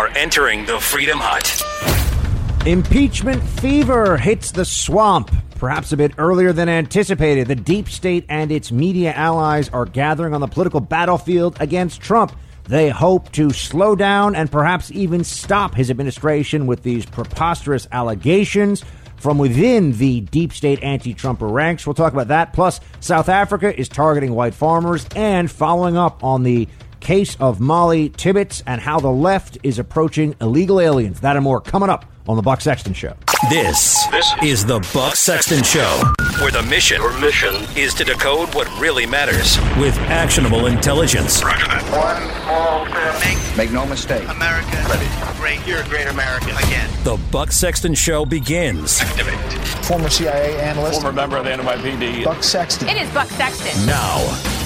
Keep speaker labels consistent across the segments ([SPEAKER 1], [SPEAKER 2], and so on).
[SPEAKER 1] are entering the Freedom Hut.
[SPEAKER 2] Impeachment fever hits the swamp. Perhaps a bit earlier than anticipated, the deep state and its media allies are gathering on the political battlefield against Trump. They hope to slow down and perhaps even stop his administration with these preposterous allegations from within the deep state anti Trumper ranks. We'll talk about that. Plus, South Africa is targeting white farmers and following up on the case of Molly Tibbetts and how the left is approaching illegal aliens. That and more coming up on the Buck Sexton Show.
[SPEAKER 1] This, this is the Buck Sexton Show, where the mission, Your mission is to decode what really matters with actionable intelligence.
[SPEAKER 3] One small step.
[SPEAKER 4] Make, Make no mistake.
[SPEAKER 3] America Ready. great. You're a great American again.
[SPEAKER 1] The Buck Sexton Show begins.
[SPEAKER 5] Activate. Former CIA analyst.
[SPEAKER 6] Former member of the NYPD.
[SPEAKER 5] Buck Sexton.
[SPEAKER 7] It is Buck Sexton.
[SPEAKER 1] Now.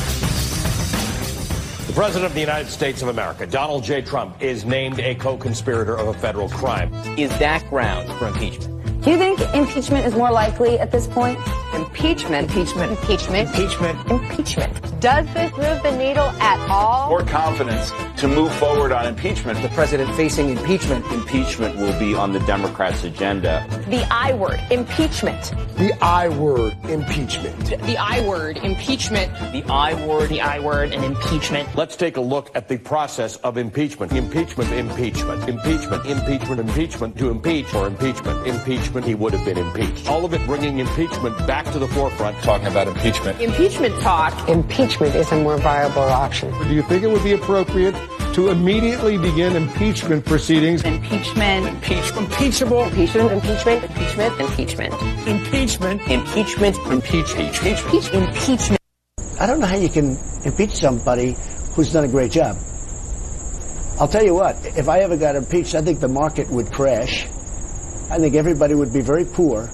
[SPEAKER 6] The President of the United States of America, Donald J. Trump, is named a co-conspirator of a federal crime.
[SPEAKER 8] Is that grounds for impeachment?
[SPEAKER 9] Do you think impeachment is more likely at this point?
[SPEAKER 7] Impeachment.
[SPEAKER 9] Impeachment.
[SPEAKER 7] Impeachment.
[SPEAKER 5] Impeachment.
[SPEAKER 7] Impeachment. Does this move the needle at all?
[SPEAKER 10] More confidence to move forward on impeachment.
[SPEAKER 8] The president facing impeachment.
[SPEAKER 10] Impeachment will be on the Democrats' agenda.
[SPEAKER 7] The I word, impeachment.
[SPEAKER 5] The I word, impeachment.
[SPEAKER 7] The I word, impeachment.
[SPEAKER 8] The I word.
[SPEAKER 7] The I word and impeachment.
[SPEAKER 6] Let's take a look at the process of impeachment. Impeachment, impeachment, impeachment, impeachment, impeachment, to impeach or impeachment, impeachment, he would have been impeached. All of it bringing impeachment back to the forefront.
[SPEAKER 10] Talking about impeachment.
[SPEAKER 7] Impeachment talk.
[SPEAKER 11] Impeachment is a more viable option.
[SPEAKER 12] Do you think it would be appropriate to immediately begin impeachment proceedings?
[SPEAKER 7] Impeachment.
[SPEAKER 8] Impeachment.
[SPEAKER 11] Impeachable. Impeachment. Impeachment. Impeachment.
[SPEAKER 7] Impeachment.
[SPEAKER 8] Impeachment. Impeachment. Impeachment.
[SPEAKER 7] Impeachment. Impeachment.
[SPEAKER 13] I don't know how you can impeach somebody who's done a great job. I'll tell you what, if I ever got impeached, I think the market would crash. I think everybody would be very poor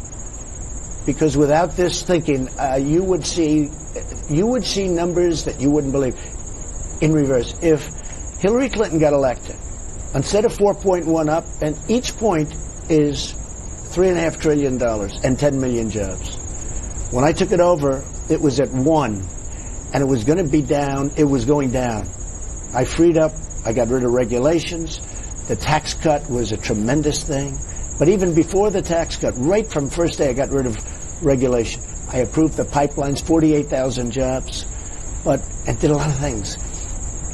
[SPEAKER 13] because without this thinking, uh, you would see you would see numbers that you wouldn't believe. In reverse, if Hillary Clinton got elected, instead of 4.1 up, and each point is three and a half trillion dollars and 10 million jobs. When I took it over, it was at one, and it was going to be down. It was going down. I freed up. I got rid of regulations. The tax cut was a tremendous thing. But even before the tax cut, right from first day, I got rid of regulation. I approved the pipelines, 48,000 jobs, but and did a lot of things.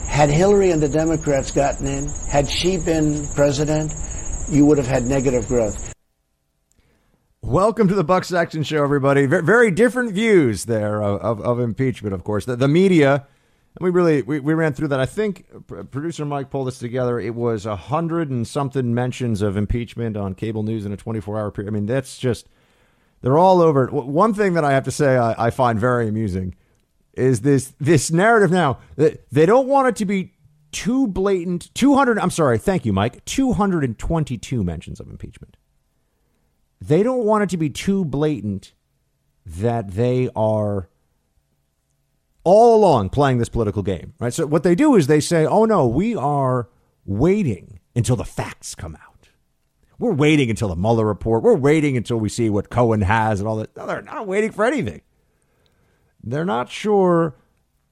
[SPEAKER 13] Had Hillary and the Democrats gotten in, had she been president, you would have had negative growth.
[SPEAKER 2] Welcome to the Buck Sexton Show, everybody. Very different views there of, of, of impeachment, of course. The, the media, and we really we, we ran through that. I think uh, producer Mike pulled this together. It was a hundred and something mentions of impeachment on cable news in a 24 hour period. I mean, that's just they're all over. It. One thing that I have to say I, I find very amusing is this this narrative now that they don't want it to be too blatant. 200. I'm sorry. Thank you, Mike. 222 mentions of impeachment. They don't want it to be too blatant that they are all along playing this political game, right? So what they do is they say, "Oh no, we are waiting until the facts come out. We're waiting until the Mueller report. We're waiting until we see what Cohen has and all that." No, they're not waiting for anything. They're not sure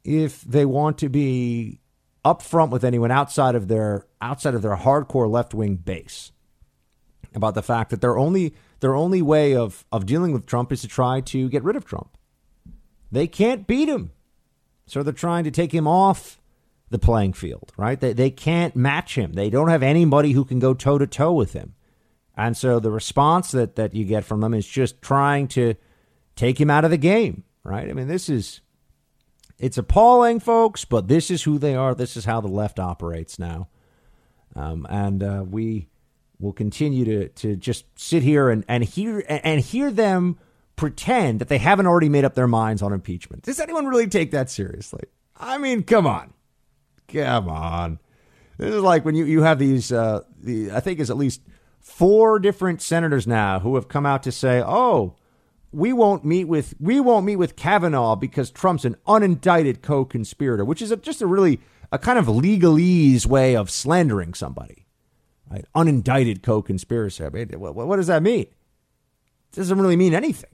[SPEAKER 2] if they want to be upfront with anyone outside of their outside of their hardcore left wing base about the fact that their only their only way of of dealing with Trump is to try to get rid of Trump. They can't beat him. So they're trying to take him off the playing field, right? They they can't match him. They don't have anybody who can go toe to toe with him. And so the response that that you get from them is just trying to take him out of the game, right? I mean, this is it's appalling, folks, but this is who they are. This is how the left operates now. Um, and uh, we will continue to to just sit here and, and hear and hear them pretend that they haven't already made up their minds on impeachment. Does anyone really take that seriously? I mean, come on. Come on. This is like when you, you have these uh, the I think is at least four different senators now who have come out to say, "Oh, we won't meet with we won't meet with Kavanaugh because Trump's an unindicted co-conspirator," which is a, just a really a kind of legalese way of slandering somebody. Right? Unindicted co-conspirator. I mean, what, what does that mean? It doesn't really mean anything.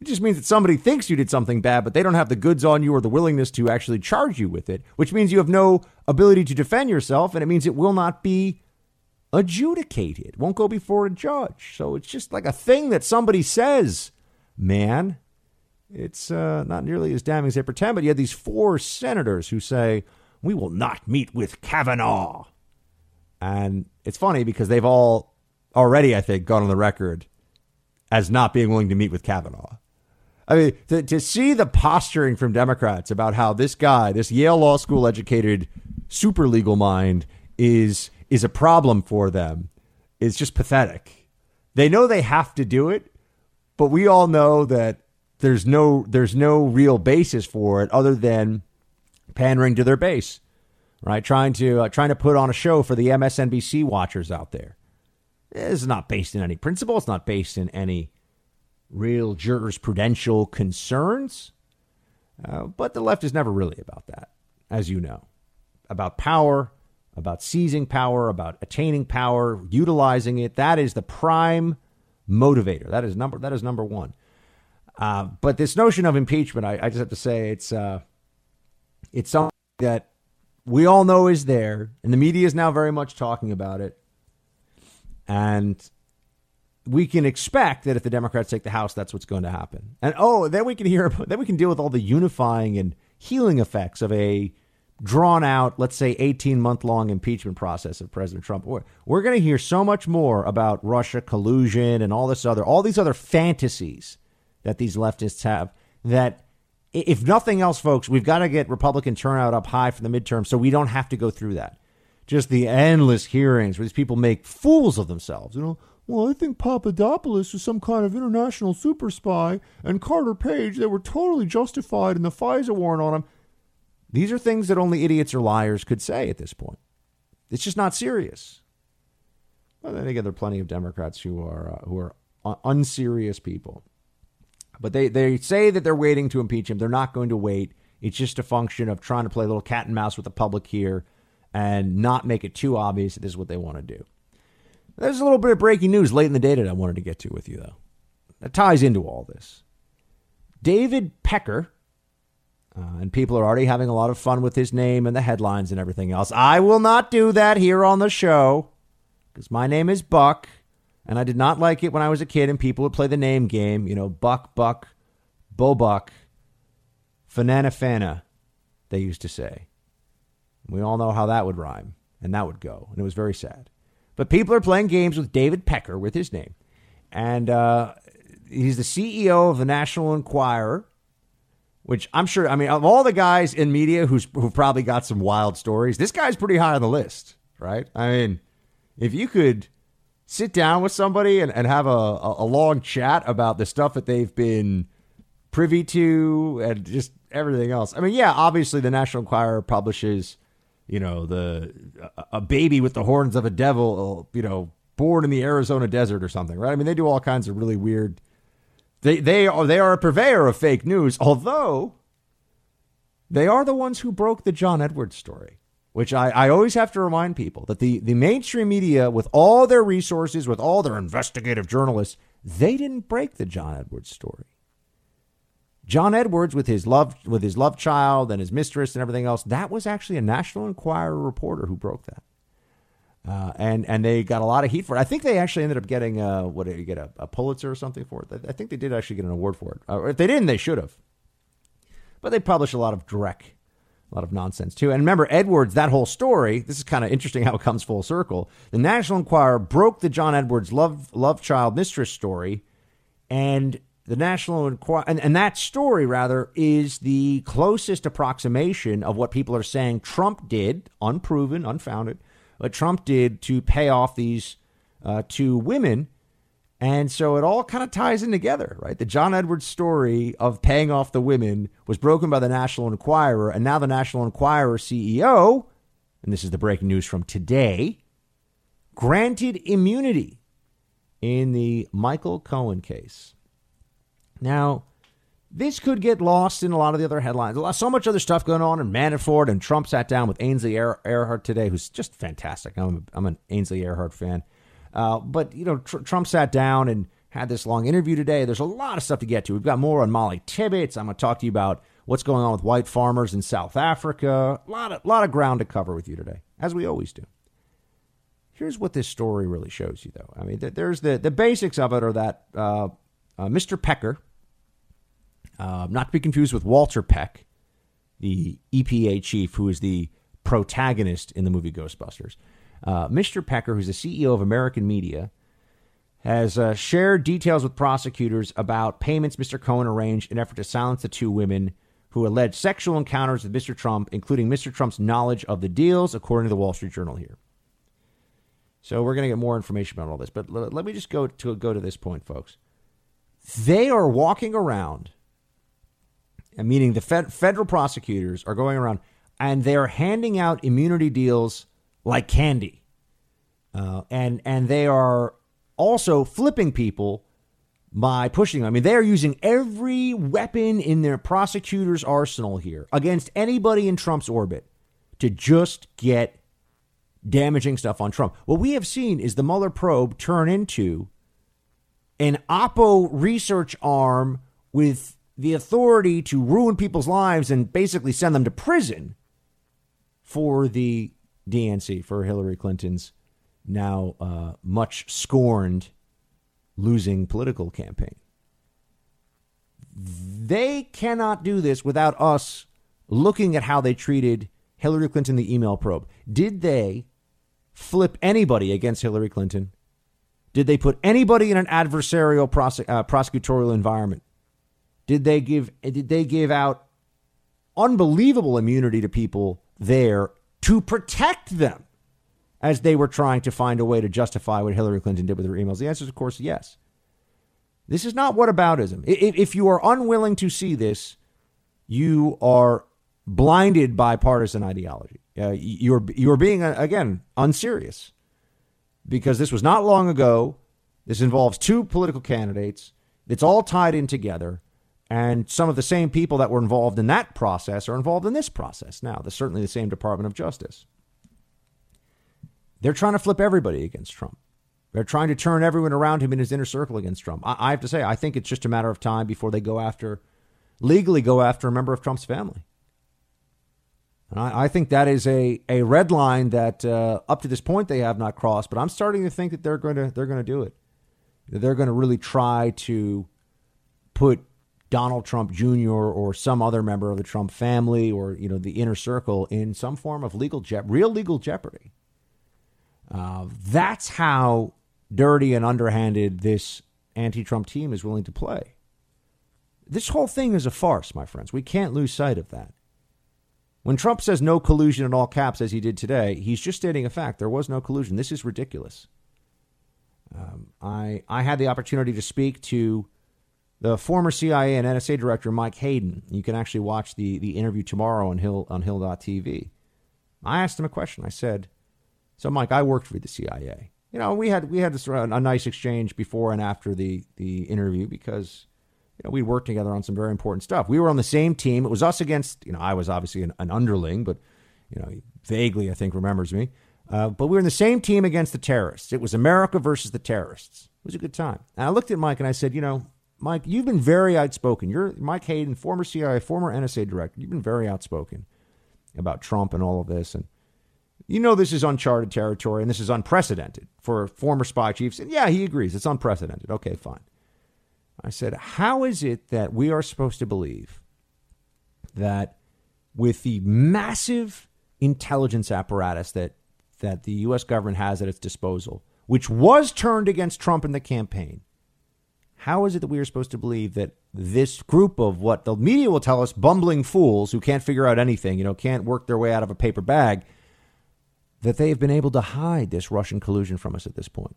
[SPEAKER 2] It just means that somebody thinks you did something bad, but they don't have the goods on you or the willingness to actually charge you with it, which means you have no ability to defend yourself, and it means it will not be adjudicated, won't go before a judge. So it's just like a thing that somebody says, man. It's uh, not nearly as damning as they pretend, but you had these four senators who say, We will not meet with Kavanaugh. And it's funny because they've all already, I think, gone on the record as not being willing to meet with Kavanaugh. I mean, to, to see the posturing from Democrats about how this guy, this Yale Law School educated super legal mind, is is a problem for them is just pathetic. They know they have to do it, but we all know that there's no there's no real basis for it other than pandering to their base, right? Trying to uh, trying to put on a show for the MSNBC watchers out there. It's not based in any principle. It's not based in any real jurisprudential concerns. Uh, but the left is never really about that, as you know, about power, about seizing power, about attaining power, utilizing it. That is the prime motivator. That is number. That is number one. Uh, but this notion of impeachment, I, I just have to say, it's uh, it's something that we all know is there, and the media is now very much talking about it. And we can expect that if the Democrats take the House, that's what's going to happen. And oh, then we can hear, then we can deal with all the unifying and healing effects of a drawn out, let's say, 18 month long impeachment process of President Trump. We're, we're going to hear so much more about Russia collusion and all this other, all these other fantasies that these leftists have that if nothing else, folks, we've got to get Republican turnout up high for the midterm so we don't have to go through that. Just the endless hearings where these people make fools of themselves. You know, well, I think Papadopoulos was some kind of international super spy, and Carter Page, they were totally justified in the FISA warrant on him. These are things that only idiots or liars could say at this point. It's just not serious. Well, then again, there are plenty of Democrats who are uh, who are unserious people. But they, they say that they're waiting to impeach him. They're not going to wait. It's just a function of trying to play a little cat and mouse with the public here and not make it too obvious that this is what they want to do. There's a little bit of breaking news late in the day that I wanted to get to with you, though. That ties into all this. David Pecker, uh, and people are already having a lot of fun with his name and the headlines and everything else. I will not do that here on the show because my name is Buck, and I did not like it when I was a kid and people would play the name game. You know, Buck, Buck, Bo Buck, Fanana Fana, they used to say. We all know how that would rhyme, and that would go, and it was very sad. But people are playing games with David Pecker with his name. And uh, he's the CEO of the National Enquirer, which I'm sure, I mean, of all the guys in media who's, who've probably got some wild stories, this guy's pretty high on the list, right? I mean, if you could sit down with somebody and, and have a, a long chat about the stuff that they've been privy to and just everything else. I mean, yeah, obviously the National Enquirer publishes you know, the a baby with the horns of a devil, you know, born in the Arizona desert or something, right? I mean, they do all kinds of really weird. They they are they are a purveyor of fake news, although they are the ones who broke the John Edwards story. Which I, I always have to remind people that the, the mainstream media, with all their resources, with all their investigative journalists, they didn't break the John Edwards story. John Edwards with his love with his love child and his mistress and everything else. That was actually a National Enquirer reporter who broke that. Uh, and and they got a lot of heat for it. I think they actually ended up getting a, what did you get a, a, Pulitzer or something for it? I think they did actually get an award for it. Uh, if they didn't, they should have. But they published a lot of dreck, a lot of nonsense too. And remember, Edwards, that whole story. This is kind of interesting how it comes full circle. The National Enquirer broke the John Edwards love love child mistress story, and the National Enquirer, and, and that story, rather, is the closest approximation of what people are saying Trump did, unproven, unfounded, what Trump did to pay off these uh, two women. And so it all kind of ties in together, right? The John Edwards story of paying off the women was broken by the National Enquirer, and now the National Enquirer CEO, and this is the breaking news from today, granted immunity in the Michael Cohen case. Now, this could get lost in a lot of the other headlines. So much other stuff going on, and Manafort and Trump sat down with Ainsley Earhardt today, who's just fantastic. I'm, I'm an Ainsley Earhardt fan. Uh, but, you know, tr- Trump sat down and had this long interview today. There's a lot of stuff to get to. We've got more on Molly Tibbetts. I'm going to talk to you about what's going on with white farmers in South Africa. A lot of, lot of ground to cover with you today, as we always do. Here's what this story really shows you, though. I mean, there's the, the basics of it are that uh, uh, Mr. Pecker, uh, not to be confused with Walter Peck, the EPA chief who is the protagonist in the movie Ghostbusters. Uh, Mr. Pecker, who's the CEO of American Media, has uh, shared details with prosecutors about payments Mr. Cohen arranged in effort to silence the two women who alleged sexual encounters with Mr. Trump, including Mr. Trump's knowledge of the deals, according to the Wall Street Journal here. So we're going to get more information about all this, but l- let me just go to go to this point, folks. They are walking around, meaning the fed, federal prosecutors are going around, and they're handing out immunity deals like candy, uh, and and they are also flipping people by pushing them. I mean, they are using every weapon in their prosecutor's arsenal here against anybody in Trump's orbit to just get damaging stuff on Trump. What we have seen is the Mueller probe turn into an Oppo research arm with the authority to ruin people's lives and basically send them to prison for the DNC, for Hillary Clinton's now uh, much scorned losing political campaign. They cannot do this without us looking at how they treated Hillary Clinton, the email probe. Did they flip anybody against Hillary Clinton? Did they put anybody in an adversarial prose- uh, prosecutorial environment? Did they give did they give out unbelievable immunity to people there to protect them as they were trying to find a way to justify what Hillary Clinton did with her emails? The answer is, of course, yes. This is not whataboutism. If you are unwilling to see this, you are blinded by partisan ideology. Uh, you're you're being uh, again unserious because this was not long ago. This involves two political candidates. It's all tied in together, and some of the same people that were involved in that process are involved in this process now. Certainly the same Department of Justice. They're trying to flip everybody against Trump. They're trying to turn everyone around him in his inner circle against Trump. I, I have to say, I think it's just a matter of time before they go after, legally go after a member of Trump's family. I, I think that is a, a red line that uh, up to this point they have not crossed. But I'm starting to think that they're going to they're going to do it. They're going to really try to put Donald Trump Jr. or some other member of the Trump family or you know the inner circle in some form of legal je- real legal jeopardy. Uh, that's how dirty and underhanded this anti-Trump team is willing to play. This whole thing is a farce, my friends. We can't lose sight of that. When Trump says no collusion in all caps, as he did today, he's just stating a fact. There was no collusion. This is ridiculous. Um, I I had the opportunity to speak to the former CIA and NSA director Mike Hayden. You can actually watch the the interview tomorrow on Hill on Hill.tv. I asked him a question. I said, "So, Mike, I worked for the CIA. You know, we had we had this, uh, a nice exchange before and after the the interview because." you know, we worked together on some very important stuff. We were on the same team. It was us against, you know, I was obviously an, an underling, but, you know, vaguely, I think, remembers me. Uh, but we were in the same team against the terrorists. It was America versus the terrorists. It was a good time. And I looked at Mike and I said, you know, Mike, you've been very outspoken. You're Mike Hayden, former CIA, former NSA director. You've been very outspoken about Trump and all of this. And you know this is uncharted territory and this is unprecedented for former spy chiefs. And yeah, he agrees. It's unprecedented. Okay, fine. I said, How is it that we are supposed to believe that with the massive intelligence apparatus that, that the U.S. government has at its disposal, which was turned against Trump in the campaign, how is it that we are supposed to believe that this group of what the media will tell us bumbling fools who can't figure out anything, you know, can't work their way out of a paper bag, that they have been able to hide this Russian collusion from us at this point?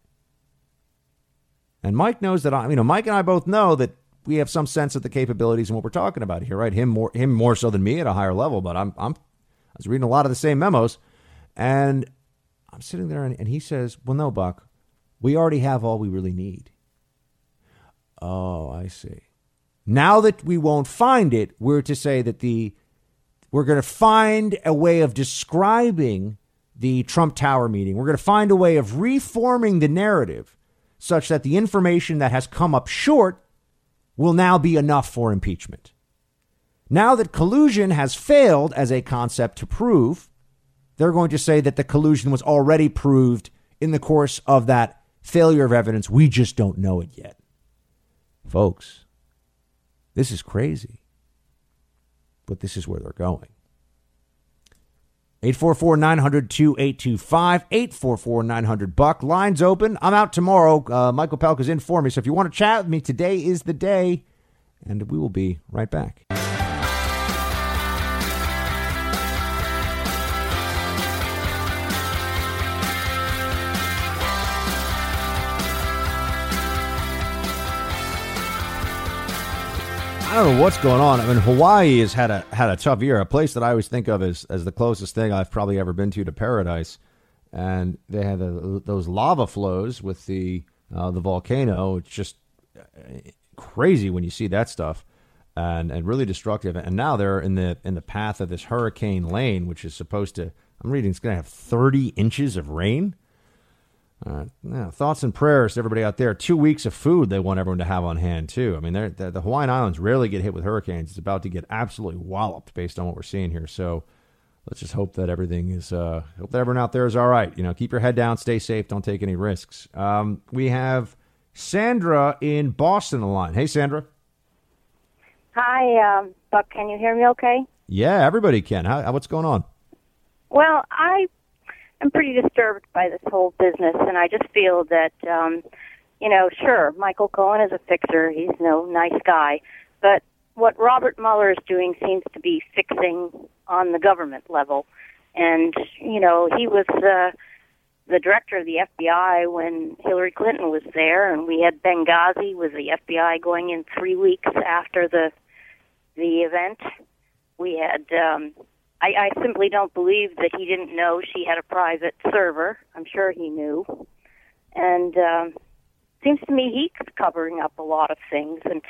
[SPEAKER 2] And Mike knows that I, you know, Mike and I both know that we have some sense of the capabilities and what we're talking about here, right? Him more, him more so than me at a higher level, but I'm, I'm, I was reading a lot of the same memos, and I'm sitting there, and, and he says, "Well, no, Buck, we already have all we really need." Oh, I see. Now that we won't find it, we're to say that the we're going to find a way of describing the Trump Tower meeting. We're going to find a way of reforming the narrative such that the information that has come up short will now be enough for impeachment. Now that collusion has failed as a concept to prove, they're going to say that the collusion was already proved in the course of that failure of evidence. We just don't know it yet. Folks, this is crazy. But this is where they're going. 844 900 2825. 844 900 Buck. Lines open. I'm out tomorrow. Uh, Michael Pelka's in for me. So if you want to chat with me, today is the day. And we will be right back. I don't know what's going on. I mean, Hawaii has had a had a tough year. A place that I always think of as as the closest thing I've probably ever been to to paradise, and they had the, those lava flows with the uh, the volcano. It's just uh, crazy when you see that stuff, and and really destructive. And now they're in the in the path of this hurricane lane, which is supposed to. I'm reading it's going to have 30 inches of rain. Uh, yeah, thoughts and prayers to everybody out there. Two weeks of food they want everyone to have on hand too. I mean, the, the Hawaiian Islands rarely get hit with hurricanes. It's about to get absolutely walloped based on what we're seeing here. So let's just hope that everything is. Uh, hope that everyone out there is all right. You know, keep your head down, stay safe, don't take any risks. Um, we have Sandra in Boston on the line. Hey, Sandra.
[SPEAKER 4] Hi, um, Buck. Can you hear me? Okay.
[SPEAKER 2] Yeah, everybody can. How, what's going on?
[SPEAKER 4] Well, I I'm pretty disturbed by this whole business, and I just feel that, um, you know, sure, Michael Cohen is a fixer. He's no nice guy, but what Robert Mueller is doing seems to be fixing on the government level, and you know, he was uh, the director of the FBI when Hillary Clinton was there, and we had Benghazi with the FBI going in three weeks after the the event. We had um, I, I simply don't believe that he didn't know she had a private server. I'm sure he knew. And um, seems to me he's covering up a lot of things. And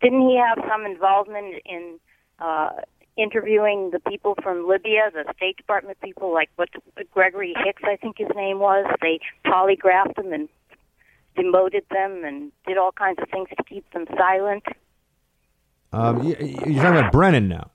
[SPEAKER 4] didn't he have some involvement in uh, interviewing the people from Libya, the State Department people, like what Gregory Hicks, I think his name was? They polygraphed them and demoted them and did all kinds of things to keep them silent.
[SPEAKER 2] Um, you're talking about Brennan now.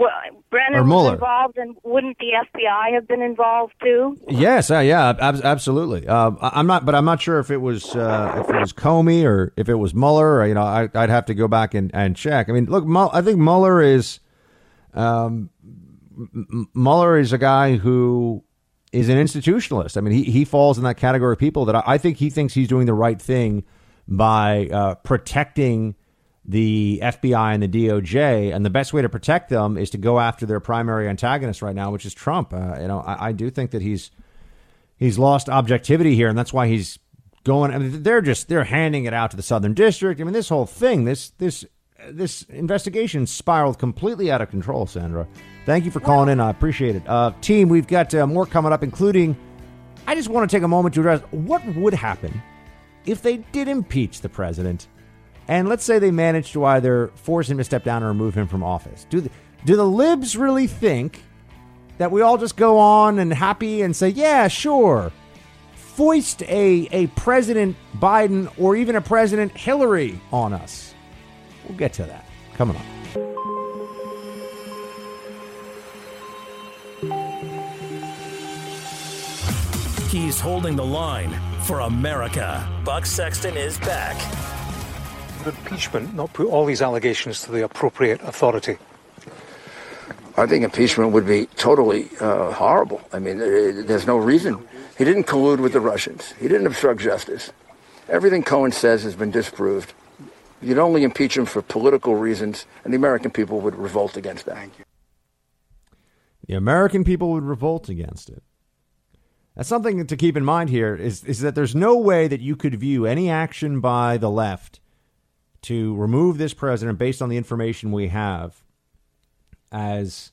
[SPEAKER 4] Well, Brennan was involved, and wouldn't the FBI have been involved too?
[SPEAKER 2] Yes, uh, yeah, ab- absolutely. Uh, I'm not, but I'm not sure if it was uh, if it was Comey or if it was Mueller. Or, you know, I, would have to go back and, and check. I mean, look, I think Mueller is um, Mueller is a guy who is an institutionalist. I mean, he he falls in that category of people that I, I think he thinks he's doing the right thing by uh, protecting the FBI and the DOJ, and the best way to protect them is to go after their primary antagonist right now, which is Trump. Uh, you know, I, I, do think that he's he's lost objectivity here, and that's why he's going. I mean, they're just they're handing it out to the Southern District. I mean, this whole thing, this this this investigation spiraled completely out of control. Sandra, thank you for calling in. I appreciate it. Uh, team, we've got uh, more coming up, including. I just want to take a moment to address what would happen if they did impeach the president and let's say they manage to either force him to step down or remove him from office. Do the, do the libs really think that we all just go on and happy and say, yeah, sure, foist a, a President Biden or even a President Hillary on us? We'll get to that coming up.
[SPEAKER 1] He's holding the line for America. Buck Sexton is back
[SPEAKER 14] impeachment not put all these allegations to the appropriate authority?
[SPEAKER 15] I think impeachment would be totally uh, horrible. I mean, there's no reason. He didn't collude with the Russians. He didn't obstruct justice. Everything Cohen says has been disproved. You'd only impeach him for political reasons, and the American people would revolt against that.
[SPEAKER 2] The American people would revolt against it. That's something to keep in mind here is, is that there's no way that you could view any action by the left to remove this president based on the information we have as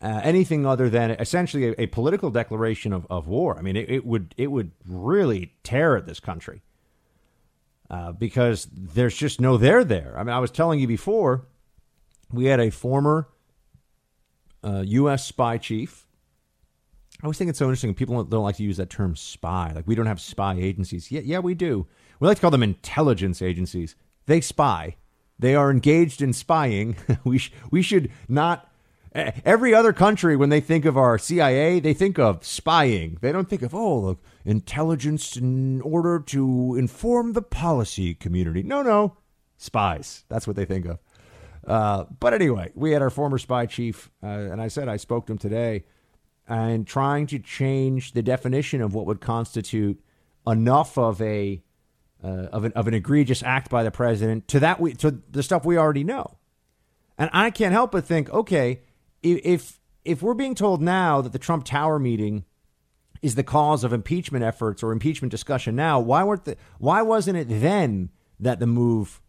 [SPEAKER 2] uh, anything other than essentially a, a political declaration of, of war. I mean, it, it, would it would really tear at this country uh, because there's just no there there. I mean, I was telling you before, we had a former uh, U.S. spy chief. I always think it's so interesting. People don't like to use that term spy. Like we don't have spy agencies. Yeah, yeah, we do. We like to call them intelligence agencies. They spy. They are engaged in spying. we sh- we should not Every other country, when they think of our CIA, they think of spying. They don't think of, oh, look, intelligence in order to inform the policy community. No, no, spies. That's what they think of. Uh, but anyway, we had our former spy chief, uh, and I said I spoke to him today, and trying to change the definition of what would constitute enough of a uh, of an of an egregious act by the president to that we to the stuff we already know. And I can't help but think, okay, if if we're being told now that the Trump Tower meeting is the cause of impeachment efforts or impeachment discussion now, why weren't the why wasn't it then that the move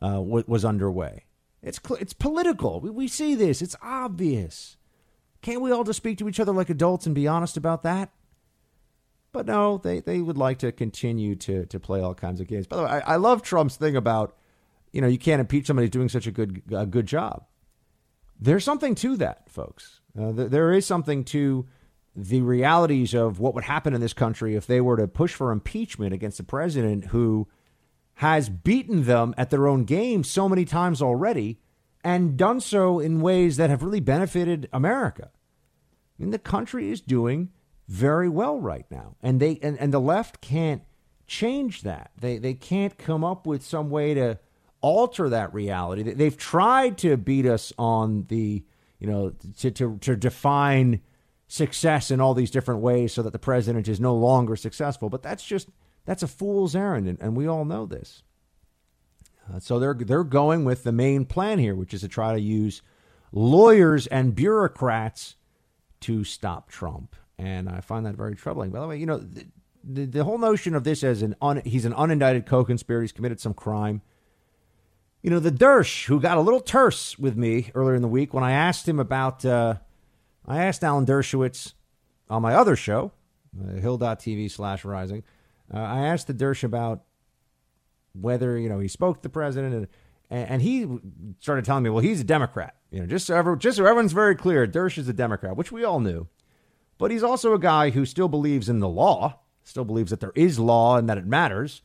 [SPEAKER 2] uh, w- was underway? It's cl- it's political. We, we see this. It's obvious. Can't we all just speak to each other like adults and be honest about that? But no, they, they would like to continue to to play all kinds of games. By the way, I, I love Trump's thing about, you know, you can't impeach somebody doing such a good a good job. There's something to that, folks. Uh, th- there is something to the realities of what would happen in this country if they were to push for impeachment against a president who has beaten them at their own game so many times already and done so in ways that have really benefited America. I mean, the country is doing very well right now. And they and, and the left can't change that. They they can't come up with some way to alter that reality. They've tried to beat us on the, you know, to to, to define success in all these different ways so that the president is no longer successful. But that's just that's a fool's errand, and, and we all know this. Uh, so they're they're going with the main plan here, which is to try to use lawyers and bureaucrats to stop Trump and I find that very troubling. By the way, you know, the, the, the whole notion of this as an un, he's an unindicted co-conspirator, he's committed some crime. You know, the Dersh who got a little terse with me earlier in the week when I asked him about, uh, I asked Alan Dershowitz on my other show, uh, Hill.tv slash Rising. Uh, I asked the Dersh about whether you know he spoke to the president, and, and he started telling me, well, he's a Democrat. You know, just so just so everyone's very clear, Dersh is a Democrat, which we all knew. But he's also a guy who still believes in the law, still believes that there is law and that it matters.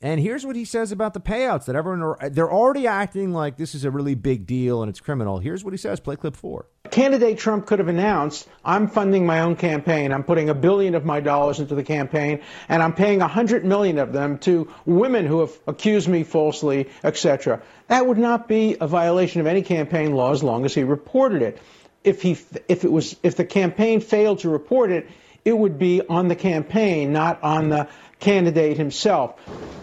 [SPEAKER 2] And here's what he says about the payouts that everyone are, they're already acting like this is a really big deal and it's criminal. Here's what he says. Play clip four.
[SPEAKER 16] Candidate Trump could have announced, I'm funding my own campaign. I'm putting a billion of my dollars into the campaign, and I'm paying a hundred million of them to women who have accused me falsely, etc. That would not be a violation of any campaign law as long as he reported it if he if it was if the campaign failed to report it, it would be on the campaign, not on the candidate himself.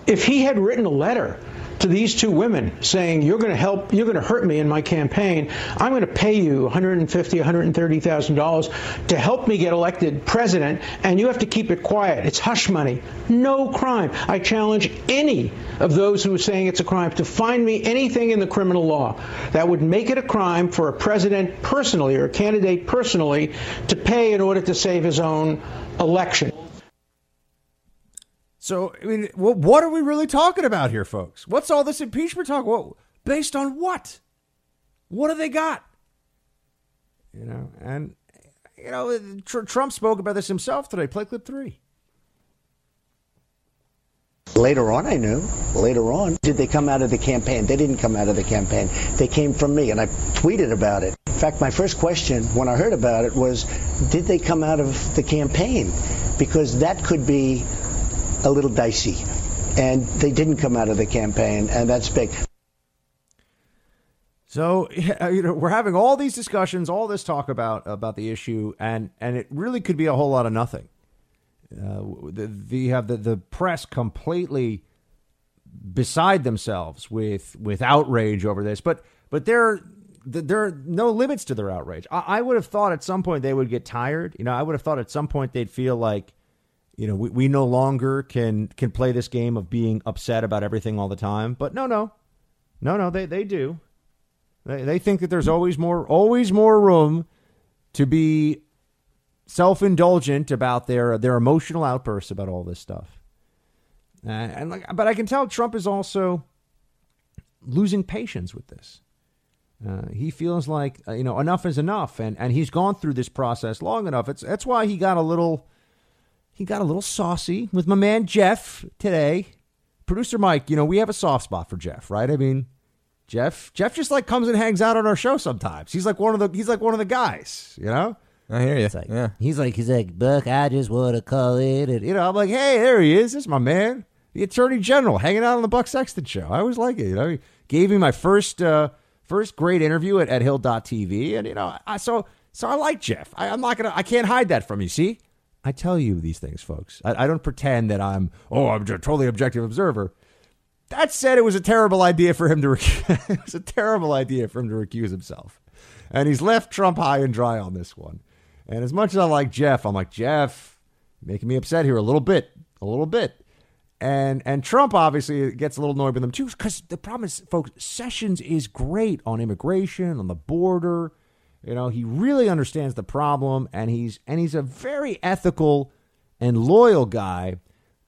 [SPEAKER 16] If he had written a letter to these two women saying, "You're going to help, you're going to hurt me in my campaign. I'm going to pay you 150, 130 thousand dollars to help me get elected president, and you have to keep it quiet. It's hush money. No crime. I challenge any of those who are saying it's a crime to find me anything in the criminal law that would make it a crime for a president personally or a candidate personally to pay in order to save his own election."
[SPEAKER 2] So, I mean, what are we really talking about here, folks? What's all this impeachment talk? Well, based on what? What do they got? You know, and, you know, Trump spoke about this himself today. Play clip three.
[SPEAKER 13] Later on, I knew. Later on, did they come out of the campaign? They didn't come out of the campaign. They came from me, and I tweeted about it. In fact, my first question when I heard about it was, did they come out of the campaign? Because that could be a little dicey. And they didn't come out of the campaign, and that's big.
[SPEAKER 2] So you know we're having all these discussions, all this talk about about the issue, and and it really could be a whole lot of nothing. Uh, the, the have the, the press completely beside themselves with with outrage over this, but but there there are no limits to their outrage. I, I would have thought at some point they would get tired. You know, I would have thought at some point they'd feel like you know, we, we no longer can can play this game of being upset about everything all the time. But no, no, no, no, they they do. They they think that there's always more always more room to be self indulgent about their their emotional outbursts about all this stuff. Uh, and like, but I can tell Trump is also losing patience with this. Uh, he feels like uh, you know enough is enough, and and he's gone through this process long enough. It's that's why he got a little he got a little saucy with my man Jeff today. Producer Mike, you know, we have a soft spot for Jeff, right? I mean, Jeff Jeff just like comes and hangs out on our show sometimes. He's like one of the he's like one of the guys, you know.
[SPEAKER 17] I hear you.
[SPEAKER 18] like,
[SPEAKER 17] yeah.
[SPEAKER 18] He's like, he's like, Buck, I just want to call it. And,
[SPEAKER 2] You know, I'm like, hey, there he is. This is my man, the Attorney General, hanging out on the Buck Sexton show. I always like it. You know, he gave me my first uh, first great interview at, at Hill.tv, and you know, I so so I like Jeff. I, I'm not gonna, I can't hide that from you. See, I tell you these things, folks. I, I don't pretend that I'm oh, I'm a totally objective observer. That said, it was a terrible idea for him to. Rec- it was a terrible idea for him to recuse himself, and he's left Trump high and dry on this one. And as much as I like Jeff, I'm like Jeff, making me upset here a little bit, a little bit. And and Trump obviously gets a little annoyed with them too, because the problem is, folks, Sessions is great on immigration, on the border. You know, he really understands the problem, and he's and he's a very ethical and loyal guy.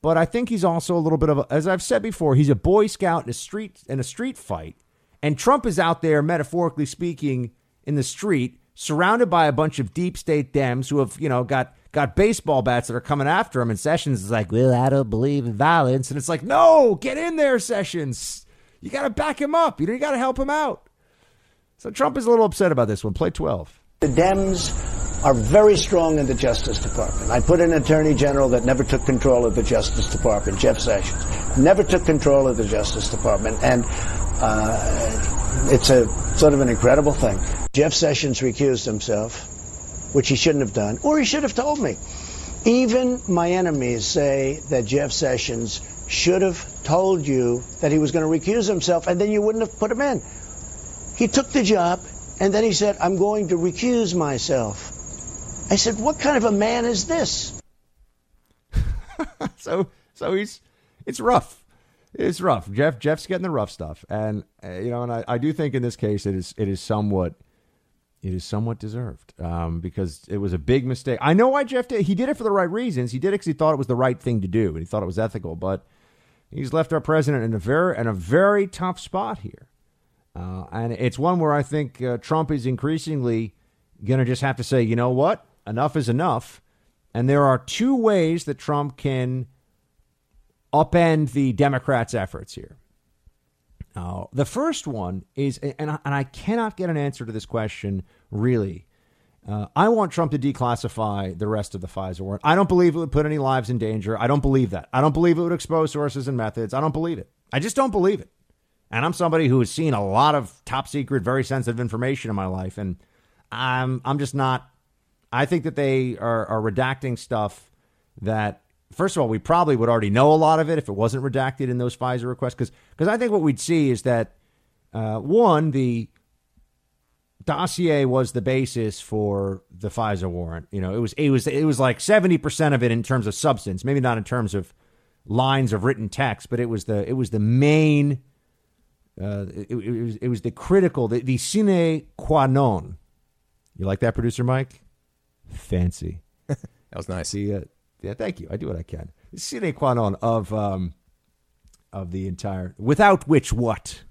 [SPEAKER 2] But I think he's also a little bit of, a, as I've said before, he's a boy scout in a street in a street fight, and Trump is out there, metaphorically speaking, in the street, surrounded by a bunch of deep state Dems who have, you know, got got baseball bats that are coming after him. And Sessions is like,
[SPEAKER 18] well, I don't believe in violence.
[SPEAKER 2] and it's like, no, get in there, Sessions. You got to back him up. You know, you got to help him out. So Trump is a little upset about this one. Play twelve.
[SPEAKER 13] The Dems are very strong in the Justice Department. I put an attorney general that never took control of the Justice Department, Jeff Sessions, never took control of the Justice Department, and uh, it's a sort of an incredible thing. Jeff Sessions recused himself, which he shouldn't have done, or he should have told me. Even my enemies say that Jeff Sessions should have told you that he was going to recuse himself, and then you wouldn't have put him in. He took the job, and then he said, I'm going to recuse myself. I said, What kind of a man is this?
[SPEAKER 2] so so he's it's rough. It's rough. Jeff Jeff's getting the rough stuff, and uh, you know, and I, I do think in this case it is it is somewhat it is somewhat deserved um, because it was a big mistake. I know why Jeff did. He did it for the right reasons. He did it because he thought it was the right thing to do, and he thought it was ethical. But he's left our president in a very in a very tough spot here, uh, and it's one where I think uh, Trump is increasingly going to just have to say, you know what, enough is enough. And there are two ways that Trump can upend the Democrats' efforts here. Uh, the first one is, and I, and I cannot get an answer to this question really. Uh, I want Trump to declassify the rest of the FISA warrant. I don't believe it would put any lives in danger. I don't believe that. I don't believe it would expose sources and methods. I don't believe it. I just don't believe it. And I'm somebody who has seen a lot of top secret, very sensitive information in my life, and I'm I'm just not. I think that they are, are redacting stuff that first of all, we probably would already know a lot of it if it wasn't redacted in those FISA requests. Because I think what we'd see is that uh, one, the dossier was the basis for the FISA warrant. You know, it was it was it was like seventy percent of it in terms of substance, maybe not in terms of lines of written text, but it was the it was the main. Uh, it, it was it was the critical the, the sine qua non. You like that, producer Mike? Fancy.
[SPEAKER 17] that was nice.
[SPEAKER 2] The, uh, yeah, thank you. I do what I can. Sine qua non of um, of the entire without which what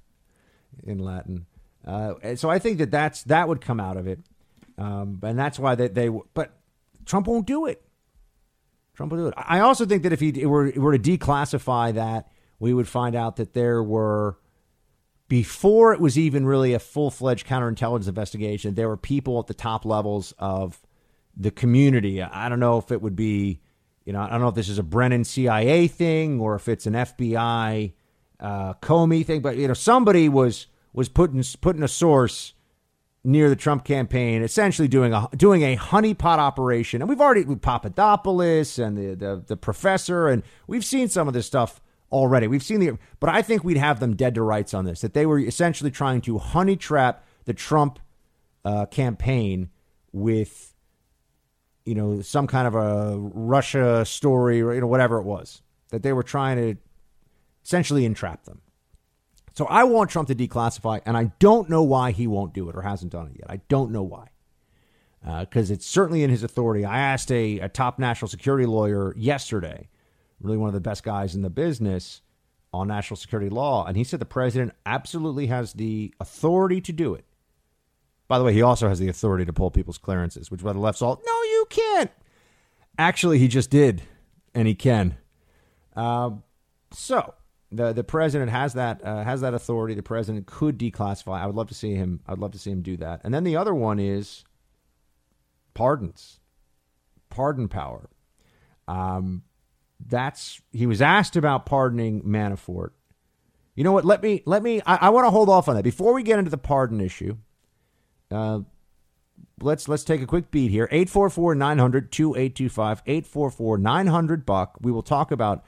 [SPEAKER 2] in Latin. Uh, so I think that that's that would come out of it, um, and that's why they, they but Trump won't do it. Trump will do it. I also think that if he were were to declassify that, we would find out that there were before it was even really a full fledged counterintelligence investigation. There were people at the top levels of the community. I don't know if it would be, you know, I don't know if this is a Brennan CIA thing or if it's an FBI uh, Comey thing, but you know, somebody was was putting putting a source near the Trump campaign, essentially doing a doing a honeypot operation. And we've already with Papadopoulos and the, the the professor, and we've seen some of this stuff already. We've seen the, but I think we'd have them dead to rights on this. That they were essentially trying to honey trap the Trump uh, campaign with you know, some kind of a Russia story or, you know, whatever it was, that they were trying to essentially entrap them. So I want Trump to declassify, and I don't know why he won't do it or hasn't done it yet. I don't know why. Because uh, it's certainly in his authority. I asked a, a top national security lawyer yesterday, really one of the best guys in the business on national security law, and he said the president absolutely has the authority to do it. By the way, he also has the authority to pull people's clearances, which by the left's all, no, you can't. Actually, he just did, and he can. Uh, so the the president has that uh, has that authority. The president could declassify. I would love to see him. I'd love to see him do that. And then the other one is pardons, pardon power. Um, that's he was asked about pardoning Manafort. You know what? Let me let me. I, I want to hold off on that before we get into the pardon issue. Uh, let's let's take a quick beat here. 844-900-2825, 844-900 buck. We will talk about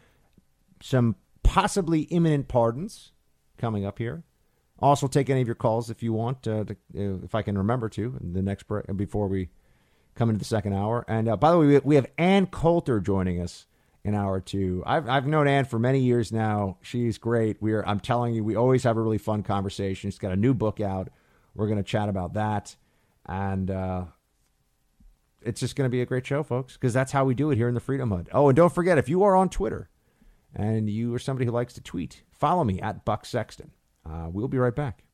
[SPEAKER 2] some possibly imminent pardons coming up here. Also, take any of your calls if you want, uh, to, uh, if I can remember to, the next break before we come into the second hour. And uh, by the way, we, we have Ann Coulter joining us in hour or two. I've I've known Ann for many years now. She's great. We're I'm telling you, we always have a really fun conversation. She's got a new book out. We're going to chat about that, and uh, it's just going to be a great show, folks, because that's how we do it here in the Freedom Hut. Oh, and don't forget, if you are on Twitter and you are somebody who likes to tweet, follow me at Buck Sexton. Uh, we'll be right back.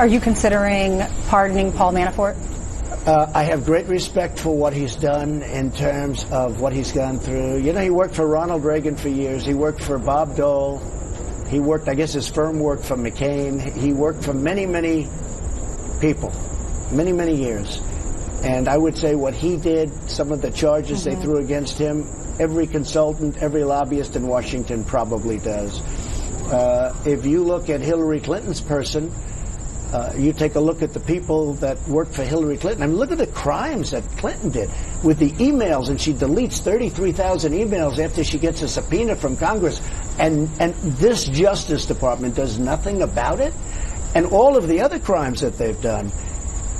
[SPEAKER 9] Are you considering pardoning Paul Manafort?
[SPEAKER 13] Uh, I have great respect for what he's done in terms of what he's gone through. You know, he worked for Ronald Reagan for years. He worked for Bob Dole. He worked, I guess his firm worked for McCain. He worked for many, many people, many, many years. And I would say what he did, some of the charges mm-hmm. they threw against him, every consultant, every lobbyist in Washington probably does. Uh, if you look at Hillary Clinton's person, uh, you take a look at the people that worked for Hillary Clinton. I mean, look at the crimes that Clinton did with the emails, and she deletes 33,000 emails after she gets a subpoena from Congress, and and this Justice Department does nothing about it, and all of the other crimes that they've done,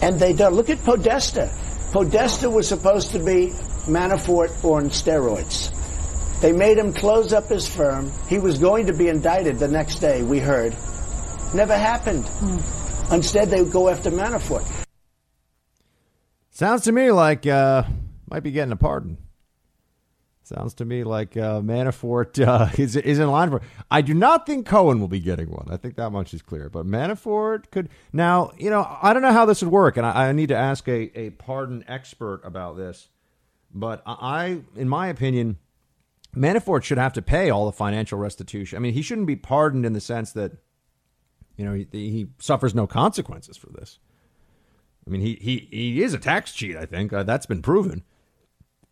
[SPEAKER 13] and they done. Look at Podesta. Podesta was supposed to be Manafort on steroids. They made him close up his firm. He was going to be indicted the next day. We heard. Never happened. Hmm. Instead, they would go after Manafort.
[SPEAKER 2] Sounds to me like uh, might be getting a pardon. Sounds to me like uh, Manafort uh, is is in line for. I do not think Cohen will be getting one. I think that much is clear. But Manafort could now. You know, I don't know how this would work, and I, I need to ask a, a pardon expert about this. But I, in my opinion, Manafort should have to pay all the financial restitution. I mean, he shouldn't be pardoned in the sense that you know, he, he suffers no consequences for this. I mean, he he he is a tax cheat. I think uh, that's been proven.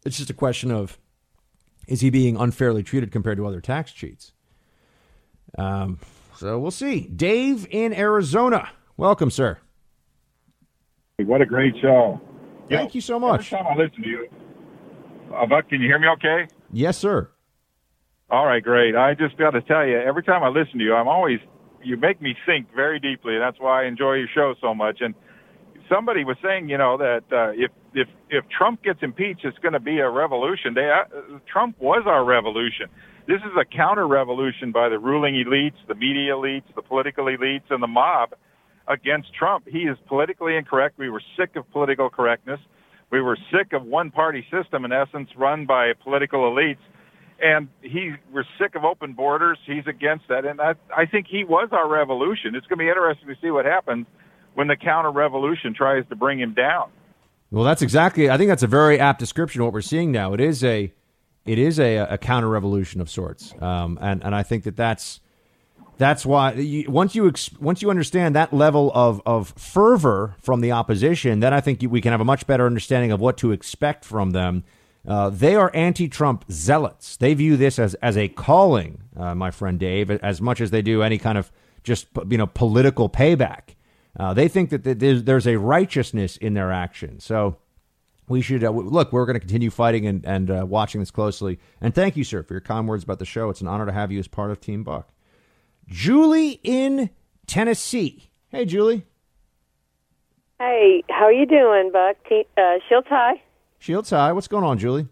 [SPEAKER 2] It's just a question of is he being unfairly treated compared to other tax cheats. Um, so we'll see. Dave in Arizona, welcome, sir.
[SPEAKER 19] What a great show!
[SPEAKER 2] Thank you so much.
[SPEAKER 19] Every time I listen to you, uh, Buck, can you hear me? Okay?
[SPEAKER 2] Yes, sir.
[SPEAKER 19] All right, great. I just got to tell you, every time I listen to you, I'm always you make me think very deeply. and That's why I enjoy your show so much. And somebody was saying, you know, that uh, if if if Trump gets impeached, it's going to be a revolution. They, uh, Trump was our revolution. This is a counter revolution by the ruling elites, the media elites, the political elites, and the mob against Trump. He is politically incorrect. We were sick of political correctness. We were sick of one party system, in essence, run by political elites and he we're sick of open borders. He's against that, and I, I think he was our revolution. It's going to be interesting to see what happens when the counter revolution tries to bring him down.
[SPEAKER 2] Well, that's exactly. I think that's a very apt description of what we're seeing now. It is a, it is a, a counter revolution of sorts, um, and and I think that that's that's why you, once you once you understand that level of of fervor from the opposition, then I think we can have a much better understanding of what to expect from them uh, they are anti-Trump zealots. They view this as as a calling, uh, my friend Dave, as much as they do any kind of just you know political payback. Uh, they think that there's, a righteousness in their action. So we should uh, look. We're going to continue fighting and and uh, watching this closely. And thank you, sir, for your kind words about the show. It's an honor to have you as part of Team Buck. Julie in Tennessee. Hey, Julie.
[SPEAKER 20] Hey, how are you doing, Buck? Uh, Shields High.
[SPEAKER 2] Shields High. What's going on, Julie?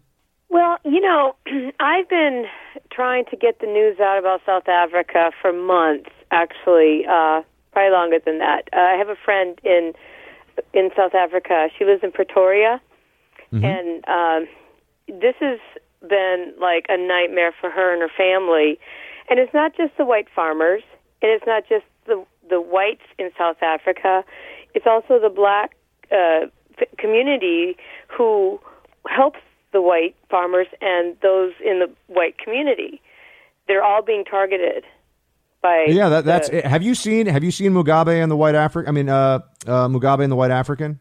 [SPEAKER 20] Well, you know, I've been trying to get the news out about South Africa for months, actually, uh, probably longer than that. Uh, I have a friend in in South Africa. She lives in Pretoria, mm-hmm. and um, this has been like a nightmare for her and her family. And it's not just the white farmers, and it's not just the the whites in South Africa. it's also the black uh, community who helps the white farmers and those in the white community. They're all being targeted by.
[SPEAKER 2] Yeah, that, that's.
[SPEAKER 20] the-
[SPEAKER 2] it. Have you seen Have you seen Mugabe and the White African? I mean, uh, uh, Mugabe and the White African.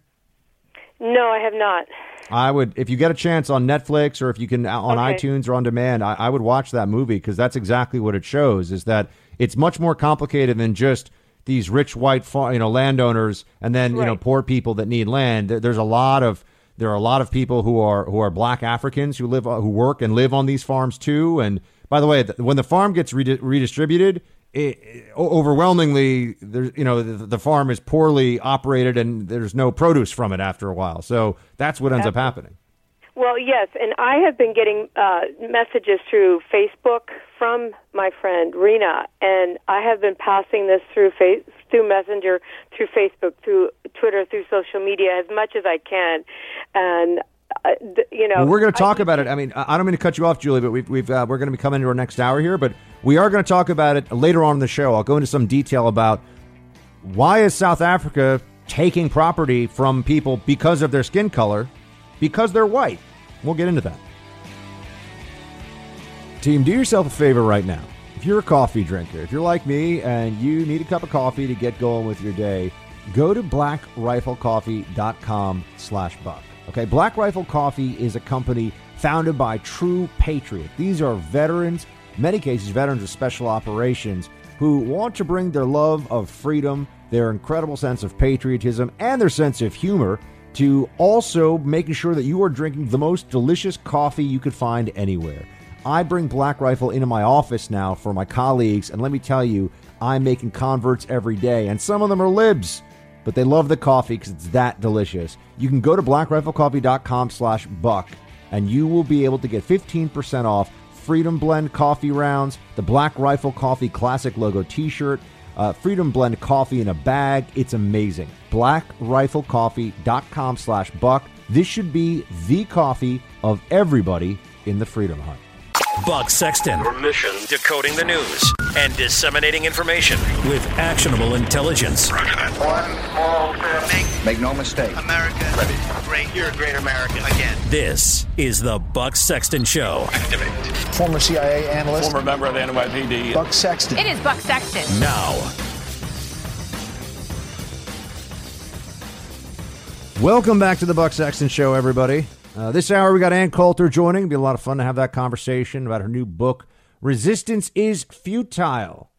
[SPEAKER 20] No, I have not.
[SPEAKER 2] I would, if you get a chance on Netflix or if you can uh, on
[SPEAKER 20] Okay.
[SPEAKER 2] iTunes or on demand, I, I would watch that movie because that's exactly what it shows. Is that it's much more complicated than just these rich white, fa- you know, landowners and then you know poor people that need land. There- There's a lot of there are a lot of people who are who are black Africans who live who work and live on these farms too. And by the way, when the farm gets redi- redistributed, it, it- overwhelmingly, there's you know the, the farm is poorly operated and there's no produce from it after a while. So that's what ends up happening.
[SPEAKER 20] Well, yes, and I have been getting uh, messages through Facebook from my friend Rena, and I have been passing this through fa- through Messenger, through Facebook, through Twitter, through social media as much as I can, and uh, th- you know
[SPEAKER 2] Well, we're going to talk about it. I mean, I I don't mean to cut you off, Julie, but we've, we've uh, we're going to be coming into our next hour here, but we are going to talk about it later on in the show. I'll go into some detail about why is South Africa taking property from people because of their skin color, because they're white. We'll get into that. Team, do yourself a favor right now. If you're a coffee drinker, if you're like me and you need a cup of coffee to get going with your day, go to blackriflecoffee.com slash buck. Okay, Black Rifle Coffee is a company founded by true patriots. These are veterans, many cases veterans of special operations, who want to bring their love of freedom, their incredible sense of patriotism, and their sense of humor to also making sure that you are drinking the most delicious coffee you could find anywhere. I bring Black Rifle into my office now for my colleagues, and let me tell you, I'm making converts every day, and some of them are libs, but they love the coffee because it's that delicious. You can go to blackriflecoffee.com slash buck, and you will be able to get 15% off Freedom Blend coffee rounds, the Black Rifle Coffee Classic logo t-shirt, uh, Freedom Blend coffee in a bag. It's amazing. BlackRifleCoffee.com slash buck. This should be the coffee of everybody in the Freedom Hut.
[SPEAKER 1] Buck Sexton. Your mission decoding the news and disseminating information with actionable intelligence.
[SPEAKER 3] One small step. Make,
[SPEAKER 5] Make no mistake.
[SPEAKER 3] America ready. Great. You're a great American again.
[SPEAKER 1] This is the Buck Sexton Show.
[SPEAKER 3] Activate.
[SPEAKER 5] Former CIA analyst
[SPEAKER 6] Former member of the NYPD.
[SPEAKER 5] Buck Sexton.
[SPEAKER 7] It is Buck Sexton.
[SPEAKER 1] Now,
[SPEAKER 2] Welcome back to the Buck Sexton Show, everybody. Uh, this hour we got Ann Coulter joining. It'll be a lot of fun to have that conversation about her new book, Resistance is Futile.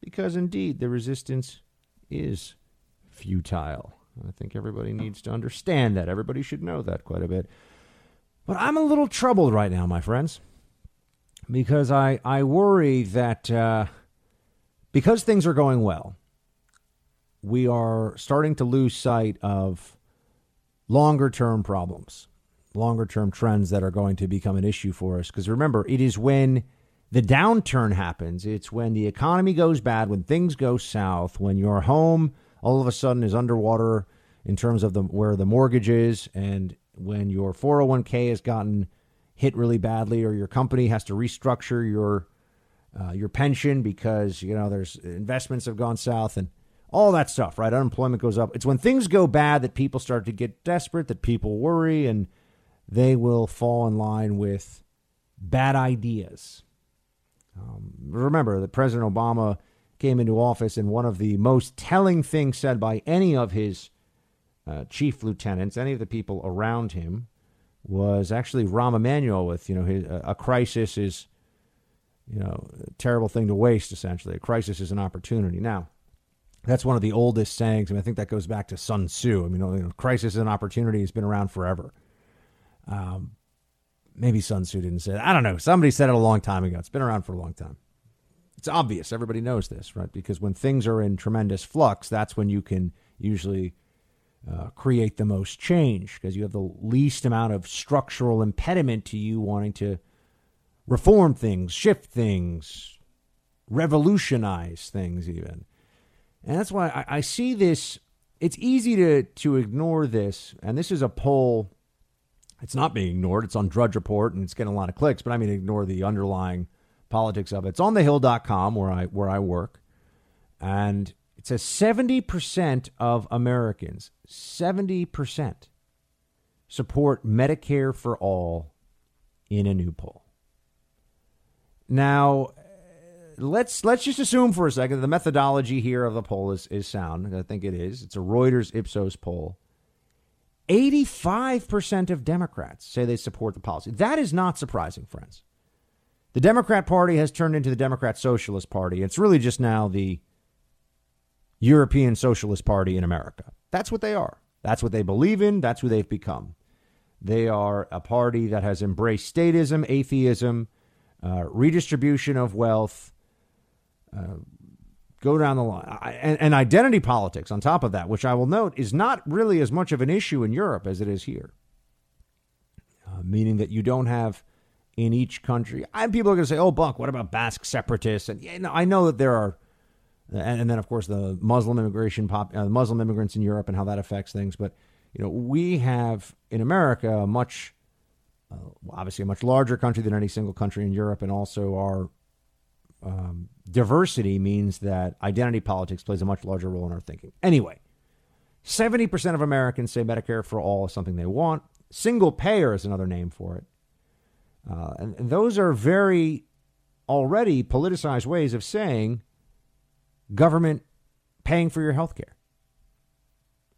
[SPEAKER 2] Because indeed, the resistance is futile. I think everybody needs to understand that. Everybody should know that quite a bit. But I'm a little troubled right now, my friends, because I, I worry that uh, because things are going well, we are starting to lose sight of longer term problems, longer term trends that are going to become an issue for us. Because remember, it is when the downturn happens, it's when the economy goes bad, when things go south, when your home all of a sudden is underwater in terms of the where the mortgage is, and when your 401k has gotten hit really badly, or your company has to restructure your uh, your pension because you know there's investments have gone south and all that stuff, right? Unemployment goes up. It's when things go bad that people start to get desperate, that people worry, and they will fall in line with bad ideas. Um, remember that President Obama came into office, and one of the most telling things said by any of his uh, chief lieutenants, any of the people around him, was actually Rahm Emanuel with, you know, his, a crisis is, you know, a terrible thing to waste, essentially. A crisis is an opportunity. Now, that's one of the oldest sayings. I mean, I think that goes back to Sun Tzu. I mean, you know, crisis and opportunity has been around forever. Um, maybe Sun Tzu didn't say that. I don't know. Somebody said it a long time ago. It's been around for a long time. It's obvious. Everybody knows this, right? Because when things are in tremendous flux, that's when you can usually uh, create the most change because you have the least amount of structural impediment to you wanting to reform things, shift things, revolutionize things, even. And that's why I, I see this. It's easy to to ignore this, and this is a poll. It's not being ignored. It's on Drudge Report, and it's getting a lot of clicks. But I mean, ignore the underlying politics of it. It's on thehill.com where I where I work, and it says 70% of Americans, 70% support Medicare for all in a new poll. Now, let's let's just assume for a second that the methodology here of the poll is, is sound. I think it is. It's a Reuters Ipsos poll. 85% of Democrats say they support the policy. That is not surprising, friends. The Democrat Party has turned into the Democrat Socialist Party. It's really just now the European Socialist Party in America. That's what they are. That's what they believe in. That's who they've become. They are a party that has embraced statism, atheism, uh, redistribution of wealth, uh, go down the line, and, and, identity politics on top of that, which I will note is not really as much of an issue in Europe as it is here. Uh, meaning that you don't have in each country. And people are going to say, "Oh, Buck, what about Basque separatists?" And yeah, no, I know that there are, and, and then of course the Muslim immigration, pop, uh, Muslim immigrants in Europe, and how that affects things. But you know, we have in America a much uh, obviously a much larger country than any single country in Europe, and also our um, diversity means that identity politics plays a much larger role in our thinking. Anyway, 70% of Americans say Medicare for all is something they want. Single payer is another name for it. Uh, and, and those are very already politicized ways of saying government paying for your health care.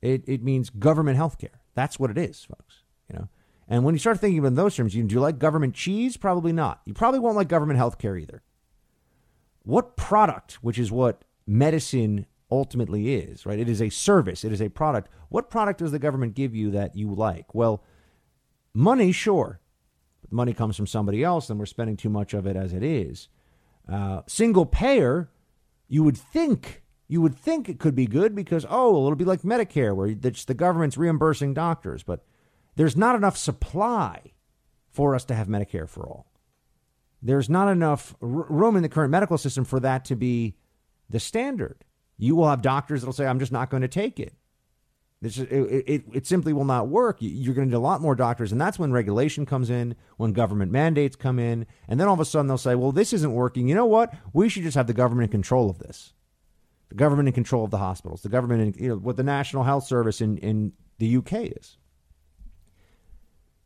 [SPEAKER 2] It, it means government health care. That's what it is, folks. You know, and when you start thinking about those terms, you, do you like government cheese? Probably not. You probably won't like government health care either. What product, which is what medicine ultimately is, right? It is a service, it is a product. What product does the government give you that you like? Well, money, sure. But money comes from somebody else, and we're spending too much of it as it is. Uh, single payer, you would think you would think it could be good because oh, it'll be like Medicare where the government's reimbursing doctors, but there's not enough supply for us to have Medicare for all. There's not enough room in the current medical system for that to be the standard. You will have doctors that'll say, I'm just not going to take it. This is, it, it, it simply will not work. You're going to need a lot more doctors. And that's when regulation comes in, when government mandates come in. And then all of a sudden they'll say, well, this isn't working. You know what? We should just have the government in control of this. The government in control of the hospitals, the government in, you know, what the National Health Service in, in the UK is.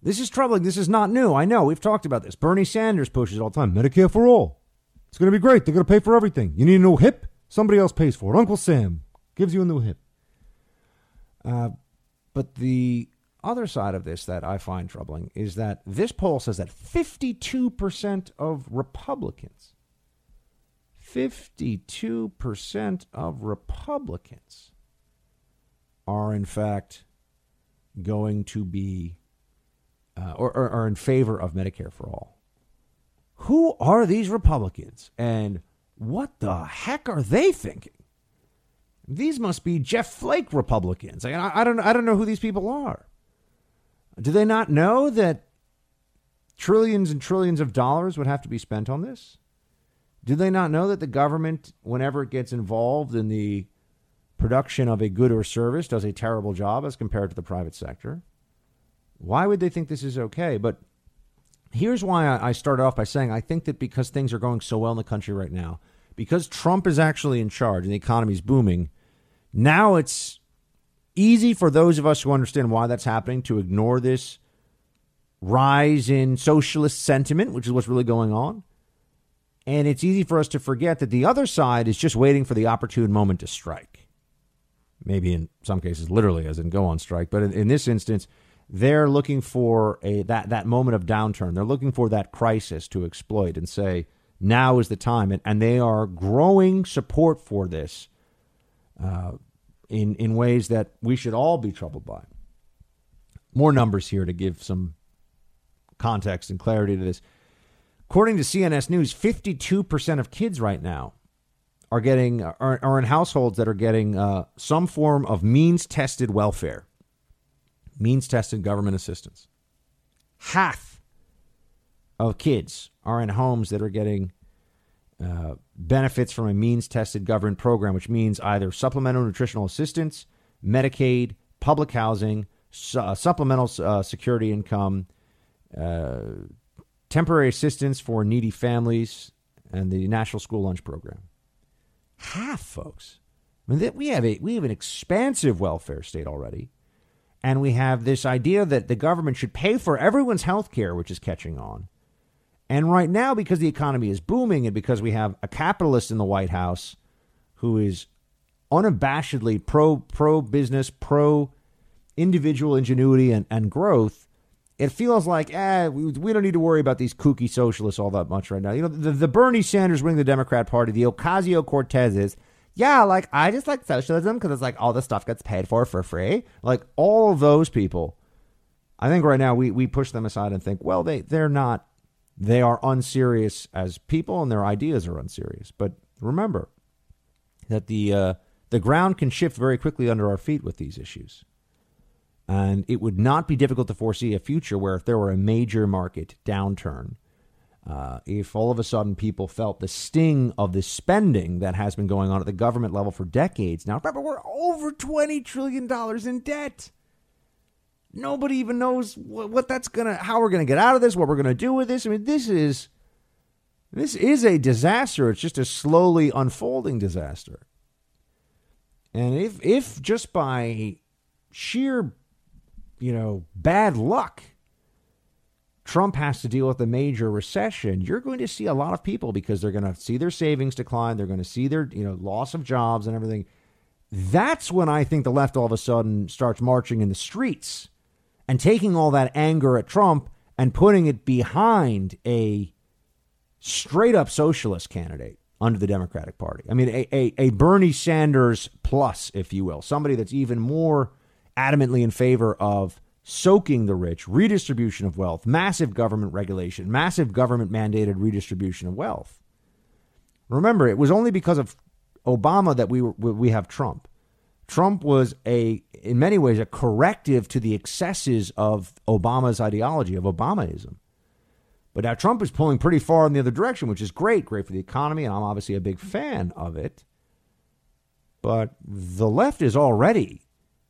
[SPEAKER 2] This is troubling. This is not new. I know. We've talked about this. Bernie Sanders pushes all the time Medicare for all. It's going to be great. They're going to pay for everything. You need a new hip? Somebody else pays for it. Uncle Sam gives you a new hip. Uh, but the other side of this that I find troubling is that this poll says that 52% of Republicans, 52% of Republicans are in fact going to be uh, or, or are in favor of Medicare for all. Who are these Republicans and what the heck are they thinking? These must be Jeff Flake Republicans. I, I, don't, I don't know who these people are. Do they not know that trillions and trillions of dollars would have to be spent on this? Do they not know that the government, whenever it gets involved in the production of a good or service, does a terrible job as compared to the private sector? Why would they think this is okay? But here's why I started off by saying I think that because things are going so well in the country right now, because Trump is actually in charge and the economy is booming, now it's easy for those of us who understand why that's happening to ignore this rise in socialist sentiment, which is what's really going on. And it's easy for us to forget that the other side is just waiting for the opportune moment to strike. Maybe in some cases, literally, as in go on strike. But in, in this instance, they're looking for a that that moment of downturn. They're looking for that crisis to exploit and say now is the time, and, and they are growing support for this uh, in in ways that we should all be troubled by. More numbers here to give some context and clarity to this. According to CNS News, 52% of kids right now are getting are, are in households that are getting uh, some form of means tested welfare means tested government assistance. Half of kids are in homes that are getting uh, benefits from a means tested government program, which means either supplemental nutritional assistance, Medicaid, public housing, su- uh, supplemental uh, security income, uh, temporary assistance for needy families, and the National School Lunch Program. Half, folks. I mean, we have a we have an expansive welfare state already, and we have this idea that the government should pay for everyone's health care, which is catching on. And right now, because the economy is booming, and because we have a capitalist in the White House who is unabashedly pro pro business, pro individual ingenuity and, and growth, it feels like, eh, we, we don't need to worry about these kooky socialists all that much right now. You know, the, the Bernie Sanders wing of the Democrat Party, the Ocasio Cortezes, yeah, like I just like socialism because it's like all the stuff gets paid for for free. Like all of those people, I think right now we, we push them aside and think, well, they, they're not, they are unserious as people and their ideas are unserious. But remember that the, uh, the ground can shift very quickly under our feet with these issues. And it would not be difficult to foresee a future where if there were a major market downturn, uh, if all of a sudden people felt the sting of the spending that has been going on at the government level for decades now, remember, we're over $20 trillion in debt. Nobody even knows what, what that's going to, how we're going to get out of this, what we're going to do with this. I mean, this is, this is a disaster. It's just a slowly unfolding disaster. And if, if just by sheer you know, bad luck, Trump has to deal with a major recession, you're going to see a lot of people because they're going to see their savings decline, they're going to see their, you know, loss of jobs and everything. That's when I think the left all of a sudden starts marching in the streets and taking all that anger at Trump and putting it behind a straight up socialist candidate under the Democratic Party. I mean, a, a, a Bernie Sanders plus, if you will, somebody that's even more adamantly in favor of soaking the rich, redistribution of wealth, massive government regulation, massive government mandated redistribution of wealth. Remember, it was only because of Obama that we were, we have Trump. Trump was a in many ways a corrective to the excesses of Obama's ideology of Obamaism. But now Trump is pulling pretty far in the other direction, which is great, great for the economy, and I'm obviously a big fan of it. But the left is already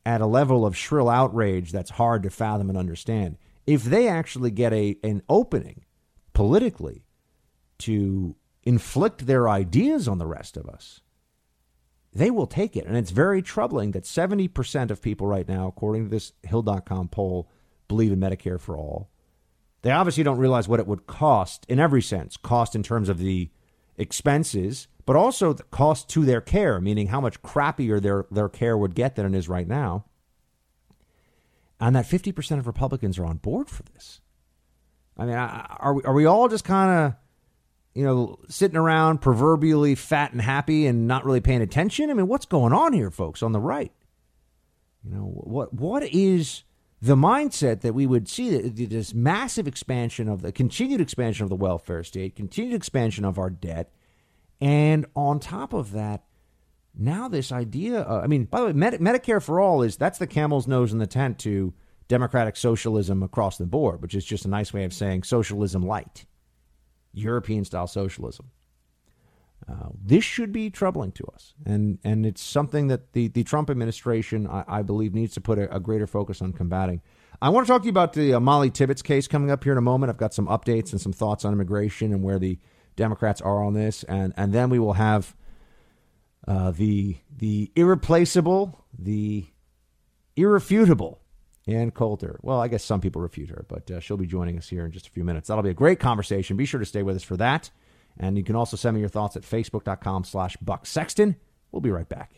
[SPEAKER 2] at a level of shrill outrage that's hard to fathom and understand. If they actually get a an opening politically to inflict their ideas on the rest of us, they will take it. And it's very troubling that 70% of people right now, according to this Hill.com poll, believe in Medicare for all. They obviously don't realize what it would cost in every sense cost in terms of the expenses, but also the cost to their care, meaning how much crappier their, their care would get than it is right now. And that 50% of Republicans are on board for this. I mean, are we, are we all just kind of, you know, sitting around proverbially fat and happy and not really paying attention? I mean, what's going on here, folks, on the right? You know, what what is the mindset that we would see this massive expansion of the continued expansion of the welfare state, continued expansion of our debt, and on top of that, now this idea. Uh, I mean, by the way, Med- Medicare for all is that's the camel's nose in the tent to democratic socialism across the board, which is just a nice way of saying socialism light, European style socialism. Uh, this should be troubling to us, and and it's something that the, the Trump administration, I, I believe, needs to put a, a, greater focus on combating. I want to talk to you about the uh, Molly Tibbetts case coming up here in a moment. I've got some updates and some thoughts on immigration and where the Democrats are on this, and and then we will have uh, the the irreplaceable, the irrefutable Ann Coulter. Well, I guess some people refute her, but uh, she'll be joining us here in just a few minutes. That'll be a great conversation. Be sure to stay with us for that. And you can also send me your thoughts at facebook.com slash Buck Sexton. We'll be right back.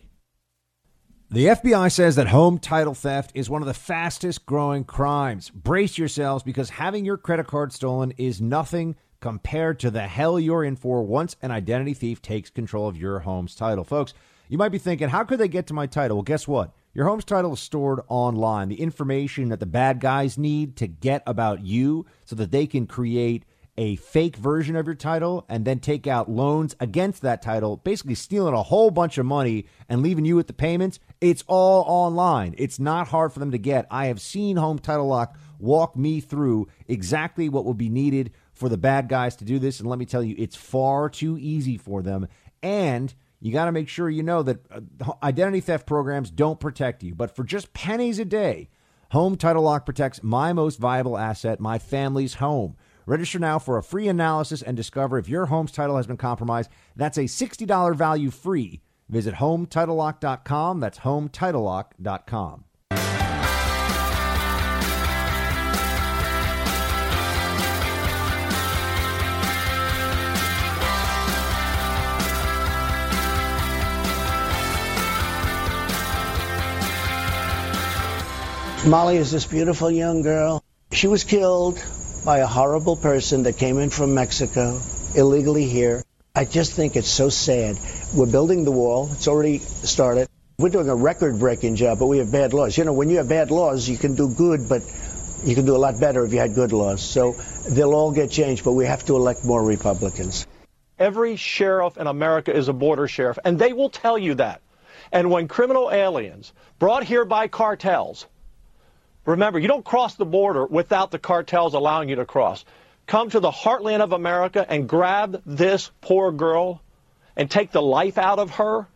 [SPEAKER 2] The FBI says that home title theft is one of the fastest growing crimes. Brace yourselves because having your credit card stolen is nothing compared to the hell you're in for once an identity thief takes control of your home's title. Folks, you might be thinking, how could they get to my title? Well, guess what? Your home's title is stored online. The information that the bad guys need to get about you so that they can create a fake version of your title and then take out loans against that title, basically stealing a whole bunch of money and leaving you with the payments. It's all online. It's not hard for them to get. I have seen Home Title Lock walk me through exactly what will be needed for the bad guys to do this. And let me tell you, it's far too easy for them. And you got to make sure you know that uh, identity theft programs don't protect you. But for just pennies a day, Home Title Lock protects my most valuable asset, my family's home. Register now for a free analysis and discover if your home's title has been compromised. That's a $60 value free Visit HomeTitleLock.com. That's HomeTitleLock.com.
[SPEAKER 13] Molly is this beautiful young girl. She was killed by a horrible person that came in from Mexico illegally here. I just think it's so sad. We're building the wall. It's already started. We're doing a record breaking job, but we have bad laws. You know, when you have bad laws, you can do good, but you can do a lot better if you had good laws. So they'll all get changed, but we have to elect more Republicans.
[SPEAKER 21] Every sheriff in America is a border sheriff, and they will tell you that. And when criminal aliens brought here by cartels, remember, you don't cross the border without the cartels allowing you to cross. Come to the heartland of America and grab this poor girl and take the life out of her.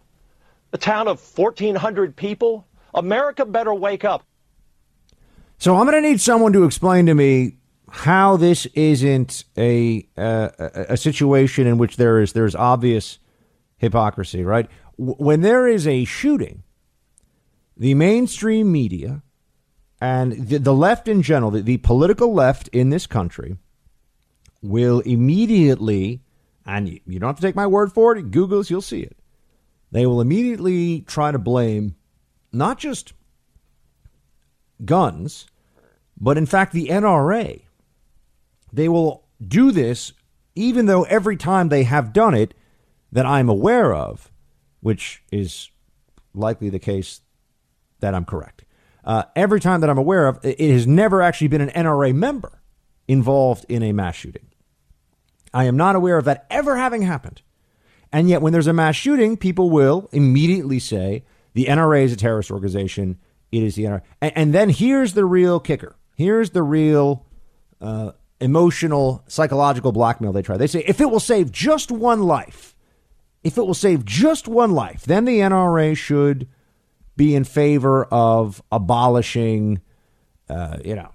[SPEAKER 21] A town of 1,400 people. America better wake up.
[SPEAKER 2] So I'm going to need someone to explain to me how this isn't a, uh, a situation in which there is there's obvious hypocrisy, right? When there is a shooting, the mainstream media and the, the left in general, the, the political left in this country, will immediately, and you, you don't have to take my word for it, Google's, you'll see it. They will immediately try to blame not just guns, but in fact the NRA. They will do this even though every time they have done it that I'm aware of, which is likely the case that I'm correct. Uh, every time that I'm aware of, it has never actually been an NRA member involved in a mass shooting. I am not aware of that ever having happened. And yet, when there's a mass shooting, people will immediately say the NRA is a terrorist organization. It is the NRA. And, and then here's the real kicker. Here's the real uh, emotional, psychological blackmail they try. They say if it will save just one life, if it will save just one life, then the NRA should be in favor of abolishing, uh, you know,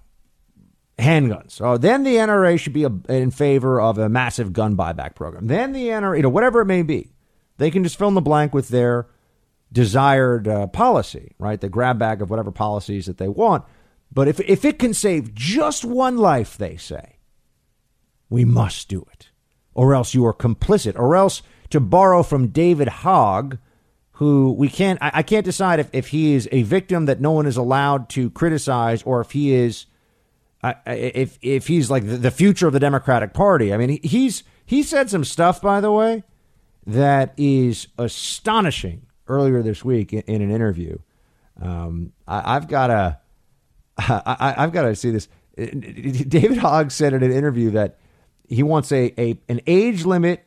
[SPEAKER 2] handguns. So then the NRA should be in favor of a massive gun buyback program. Then the NRA, you know, whatever it may be, they can just fill in the blank with their desired uh, policy, right? The grab bag of whatever policies that they want. But if if it can save just one life, they say, we must do it, or else you are complicit, or else to borrow from David Hogg who we can't I, I, can't decide if, if he is a victim that no one is allowed to criticize or if he is uh, if if he's like the future of the Democratic Party. I mean he's he said some stuff by the way that is astonishing earlier this week in, in an interview. Um, I, have got to I, have got to see this. David Hogg said in an interview that he wants a, a an age limit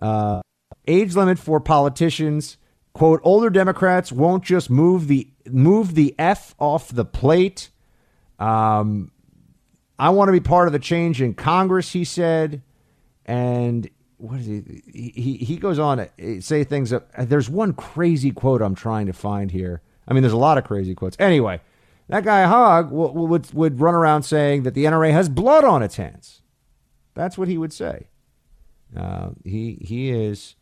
[SPEAKER 2] uh, age limit for politicians quote older democrats won't just move the move the f off the plate. Um, i want to be part of the change in congress he said. And what is he he, he goes on to say things that, there's one crazy quote i'm trying to find here. I mean there's a lot of crazy quotes. Anyway that guy hogg would, would, would run around saying that the nra has blood on its hands. That's what he would say. Uh, he he is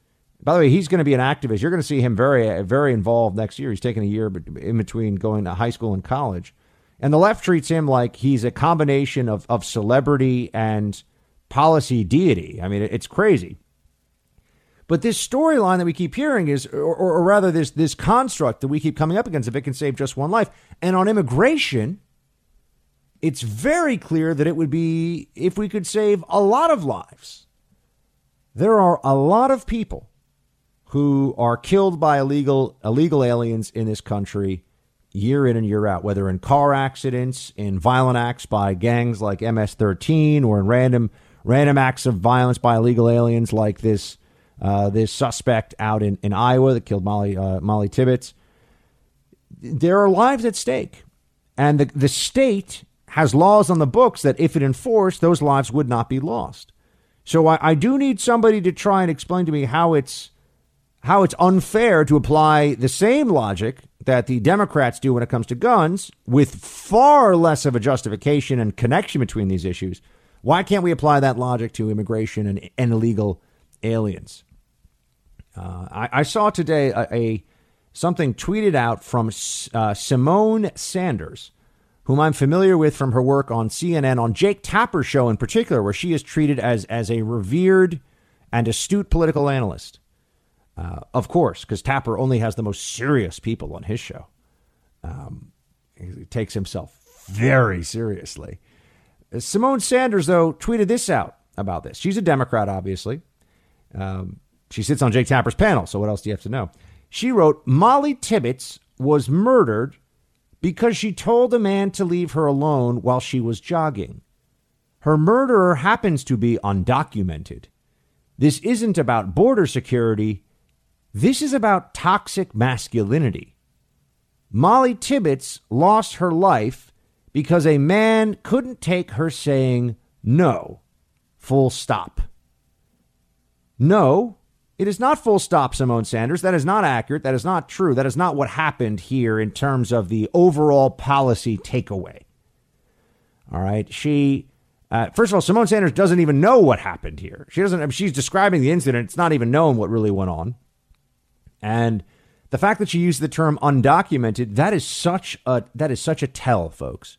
[SPEAKER 2] by the way, he's going to be an activist. You're going to see him very, very involved next year. He's taking a year in between going to high school and college. And the left treats him like he's a combination of, of celebrity and policy deity. I mean, it's crazy. But this storyline that we keep hearing is, or, or, rather, this, this construct that we keep coming up against, if it can save just one life. And on immigration, it's very clear that it would be if we could save a lot of lives. There are a lot of people who are killed by illegal illegal aliens in this country year in and year out, whether in car accidents, in violent acts by gangs like MS-13, or in random random acts of violence by illegal aliens like this uh, this suspect out in, in Iowa that killed Molly uh, Molly Tibbetts. There are lives at stake, and the the state has laws on the books that, if it enforced, those lives would not be lost. So I, I do need somebody to try and explain to me how it's how it's unfair to apply the same logic that the Democrats do when it comes to guns with far less of a justification and connection between these issues. Why can't we apply that logic to immigration and, and illegal aliens? Uh, I, I, saw today a, a, something tweeted out from uh, Symone Sanders, whom I'm familiar with from her work on CNN, on Jake Tapper's show in particular, where she is treated as as a revered and astute political analyst. Uh, of course, because Tapper only has the most serious people on his show. Um, he takes himself very seriously. Symone Sanders, though, tweeted this out about this. She's a Democrat, obviously. Um, she sits on Jake Tapper's panel, so what else do you have to know? She wrote Molly Tibbetts was murdered because she told a man to leave her alone while she was jogging. Her murderer happens to be undocumented. This isn't about border security. This is about toxic masculinity. Molly Tibbetts lost her life because a man couldn't take her saying no, full stop. No, it is not full stop, Symone Sanders. That is not accurate. That is not true. That is not what happened here in terms of the overall policy takeaway. All right. She, uh, first of all, Symone Sanders doesn't even know what happened here. She doesn't, she's describing the incident. It's not even known what really went on. And the fact that she used the term undocumented, that is such a, that is such a tell, folks.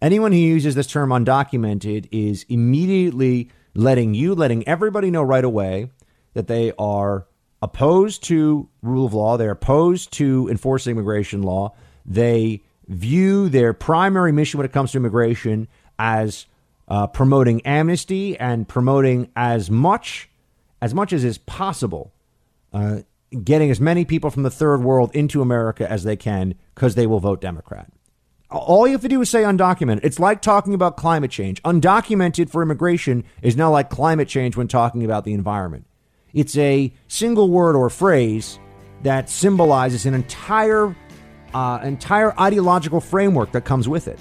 [SPEAKER 2] Anyone who uses this term undocumented is immediately letting you, letting everybody know right away that they are opposed to rule of law, they're opposed to enforcing immigration law. They view their primary mission when it comes to immigration as uh, promoting amnesty and promoting as much as much as is possible, uh, getting as many people from the third world into America as they can because they will vote Democrat. All you have to do is say undocumented. It's like talking about climate change. Undocumented for immigration is now like climate change when talking about the environment. It's a single word or phrase that symbolizes an entire uh, entire ideological framework that comes with it,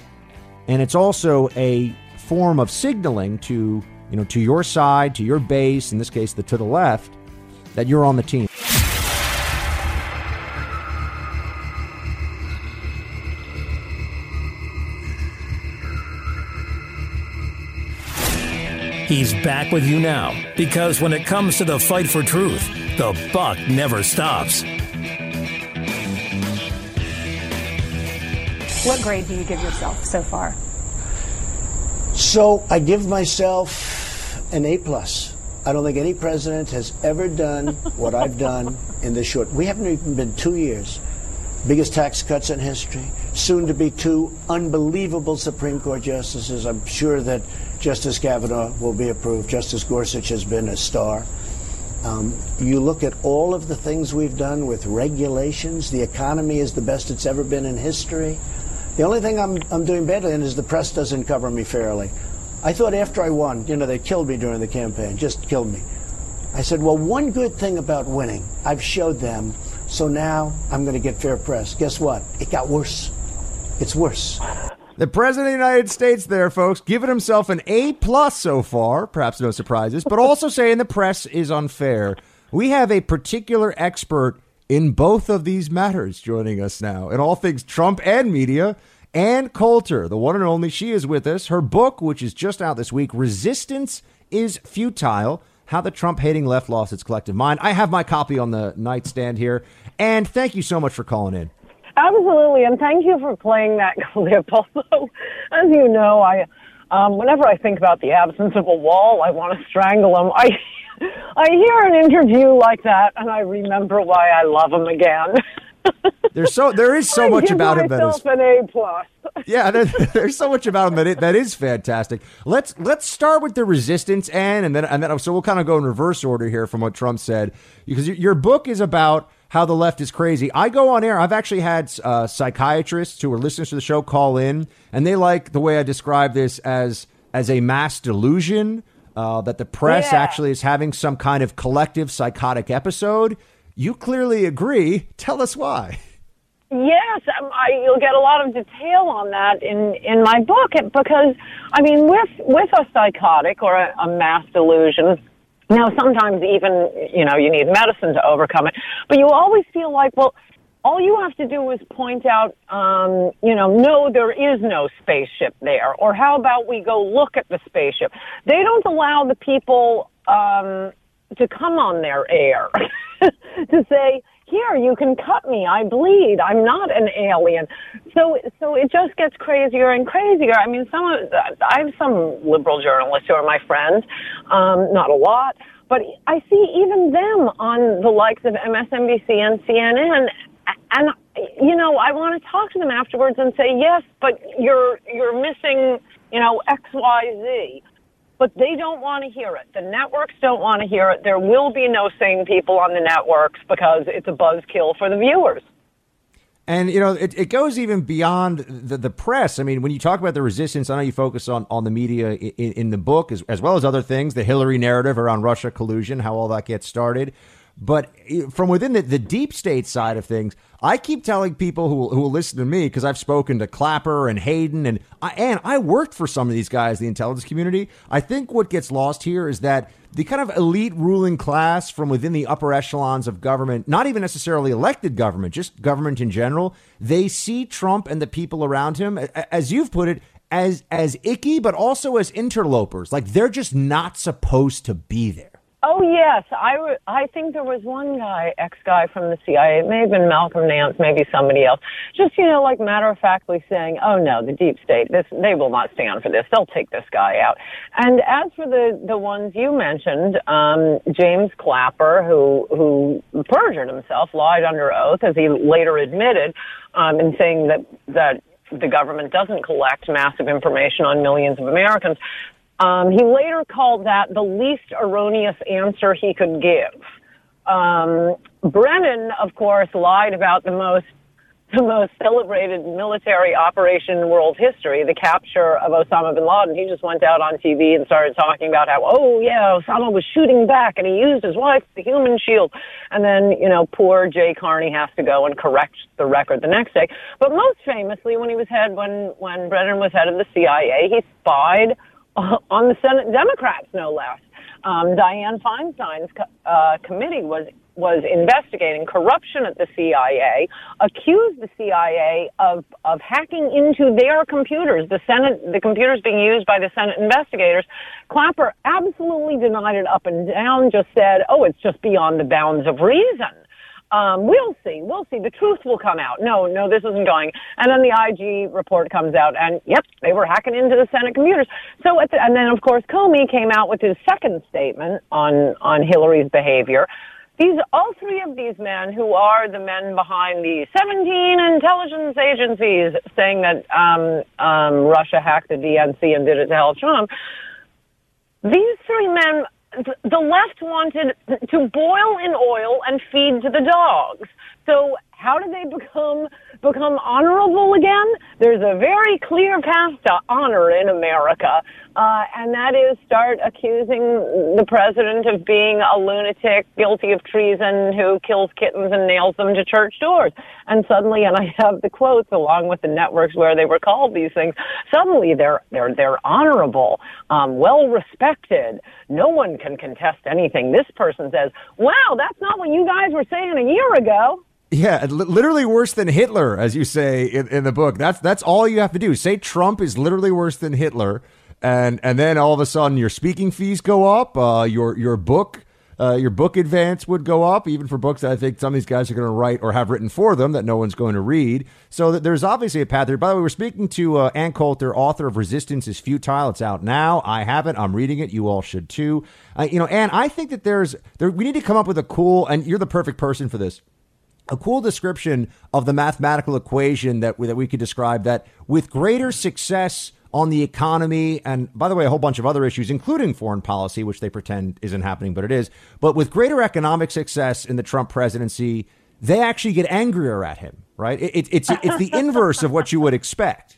[SPEAKER 2] and it's also a form of signaling to you know to your side, to your base, in this case, the to the left, that you're on the team.
[SPEAKER 1] He's back with you now because when it comes to the fight for truth, the buck never stops.
[SPEAKER 9] What grade do you give yourself so far?
[SPEAKER 13] So I give myself an A plus. I don't think any president has ever done what I've done in this short. We haven't even been two years. Biggest tax cuts in history. Soon to be two unbelievable Supreme Court justices. I'm sure that Justice Kavanaugh will be approved. Justice Gorsuch has been a star. Um, you look at all of the things we've done with regulations. The economy is the best it's ever been in history. The only thing I'm, I'm doing badly in is the press doesn't cover me fairly. I thought after I won, you know, they killed me during the campaign, just killed me. I said, well, one good thing about winning, I've showed them, so now I'm going to get fair press. Guess what? It got worse. It's worse.
[SPEAKER 2] The president of the United States, there, folks, giving himself an A plus so far. Perhaps no surprises, but also saying the press is unfair. We have a particular expert in both of these matters joining us now, in all things Trump and media. Ann Coulter, the one and only, she is with us. Her book, which is just out this week, Resistance is Futile How the Trump Hating Left Lost Its Collective Mind. I have my copy on the nightstand here. And thank you so much for calling in.
[SPEAKER 22] Absolutely, and thank you for playing that clip. Although, as you know, I um, whenever I think about the absence of a wall, I want to strangle him. I I hear an interview like that, and I remember why I love him again.
[SPEAKER 2] There's so there is so
[SPEAKER 22] I
[SPEAKER 2] much about him that is
[SPEAKER 22] an A plus.
[SPEAKER 2] yeah, there, there's so much about him that it, that is fantastic. Let's let's start with the resistance and and then and then so we'll kind of go in reverse order here from what Trump said because your book is about how the left is crazy. I go on air. I've actually had uh, psychiatrists who are listeners to the show call in, and they like the way I describe this as as a mass delusion. Uh, that the press
[SPEAKER 22] Yeah.
[SPEAKER 2] actually is having some kind of collective psychotic episode. You clearly agree. Tell us why.
[SPEAKER 22] Yes, um, I, you'll get a lot of detail on that in in my book because I mean, with with a psychotic or a, a mass delusion. Now, sometimes even you know you need medicine to overcome it, but you always feel like well. All you have to do is point out, um, you know, no, there is no spaceship there. Or how about we go look at the spaceship? They don't allow the people um, to come on their air. to say, here, you can cut me. I bleed. I'm not an alien. So, so it just gets crazier and crazier. I mean, some of, I have some liberal journalists who are my friends, um, not a lot, but I see even them on the likes of MSNBC and CNN, and you know, I want to talk to them afterwards and say, yes, but you're you're missing, you know, X, Y, Z but they don't want to hear it. The networks don't want to hear it. There will be no sane people on the networks because it's a buzzkill for the viewers.
[SPEAKER 2] And you know, it, it goes even beyond the, the press. I mean, when you talk about the resistance, I know you focus on, on the media in, in the book as, as well as other things, the Hillary narrative around Russia collusion, how all that gets started. But eh, from within the, the deep state side of things, I keep telling people who, who will listen to me because I've spoken to Clapper and Hayden and I, and I worked for some of these guys, the intelligence community. I think what gets lost here is that the kind of elite ruling class from within the upper echelons of government, not even necessarily elected government, just government in general, they see Trump and the people around him, as you've put it, as as icky, but also as interlopers. Like they're just not supposed to be there.
[SPEAKER 22] Oh yes, I I think there was one guy, ex guy from the CIA. It may have been Malcolm Nance, maybe somebody else. Just you know, like matter of factly saying, "Oh no, the deep state. This they will not stand for this. They'll take this guy out." And as for the the ones you mentioned, um, James Clapper, who who perjured himself, lied under oath, as he later admitted, um, in saying that that the government doesn't collect massive information on millions of Americans. Um, he later called that the least erroneous answer he could give. Um, Brennan, of course, lied about the most the most celebrated military operation in world history, the capture of Osama bin Laden. He just went out on TV and started talking about how, oh yeah, Osama was shooting back and he used his wife, the human shield. And then, you know, poor Jay Carney has to go and correct the record the next day. But most famously, when he was head, when, when Brennan was head of the CIA, he spied on the Senate Democrats, no less. Um, Dianne Feinstein's uh, committee was was investigating corruption at the CIA, accused the CIA of of hacking into their computers, the Senate, the computers being used by the Senate investigators. Clapper absolutely denied it up and down. Just said, "Oh, it's just beyond the bounds of reason." Um, we'll see. We'll see. The truth will come out. No, no, this isn't going. And then the IG report comes out, and yep, they were hacking into the Senate computers. So, the, and then of course Comey came out with his second statement on on Hillary's behavior. These, all three of these men, who are the men behind the 17 intelligence agencies, saying that um, um, Russia hacked the DNC and did it to help Trump. These three men the left wanted to boil in oil and feed to the dogs. So how did they become become honorable again? There's a very clear path to honor in America, uh, and that is start accusing the president of being a lunatic, guilty of treason, who kills kittens and nails them to church doors. And suddenly, and I have the quotes along with the networks where they were called these things. Suddenly, they're they're they're honorable, um, well respected. No one can contest anything. This person says, "Wow, that's not what you guys were saying a year ago."
[SPEAKER 2] Yeah, literally worse than Hitler, as you say in, in the book. That's that's all you have to do. Say Trump is literally worse than Hitler, and and then all of a sudden your speaking fees go up. Uh, your your book. Uh, your book advance would go up, even for books that I think some of these guys are going to write or have written for them that no one's going to read. So that there's obviously a path there. By the way, we're speaking to uh, Ann Coulter, author of Resistance is Futile. It's out now. I have it. I'm reading it. You all should too. Uh, you know, Ann, I think that there's there. We need to come up with a cool, and you're the perfect person for this a cool description of the mathematical equation that we, that we could describe that with greater success on the economy and by the way a whole bunch of other issues including foreign policy which they pretend isn't happening but it is. But with greater economic success in the Trump presidency they actually get angrier at him right? It, it, it's it's the inverse of what you would expect.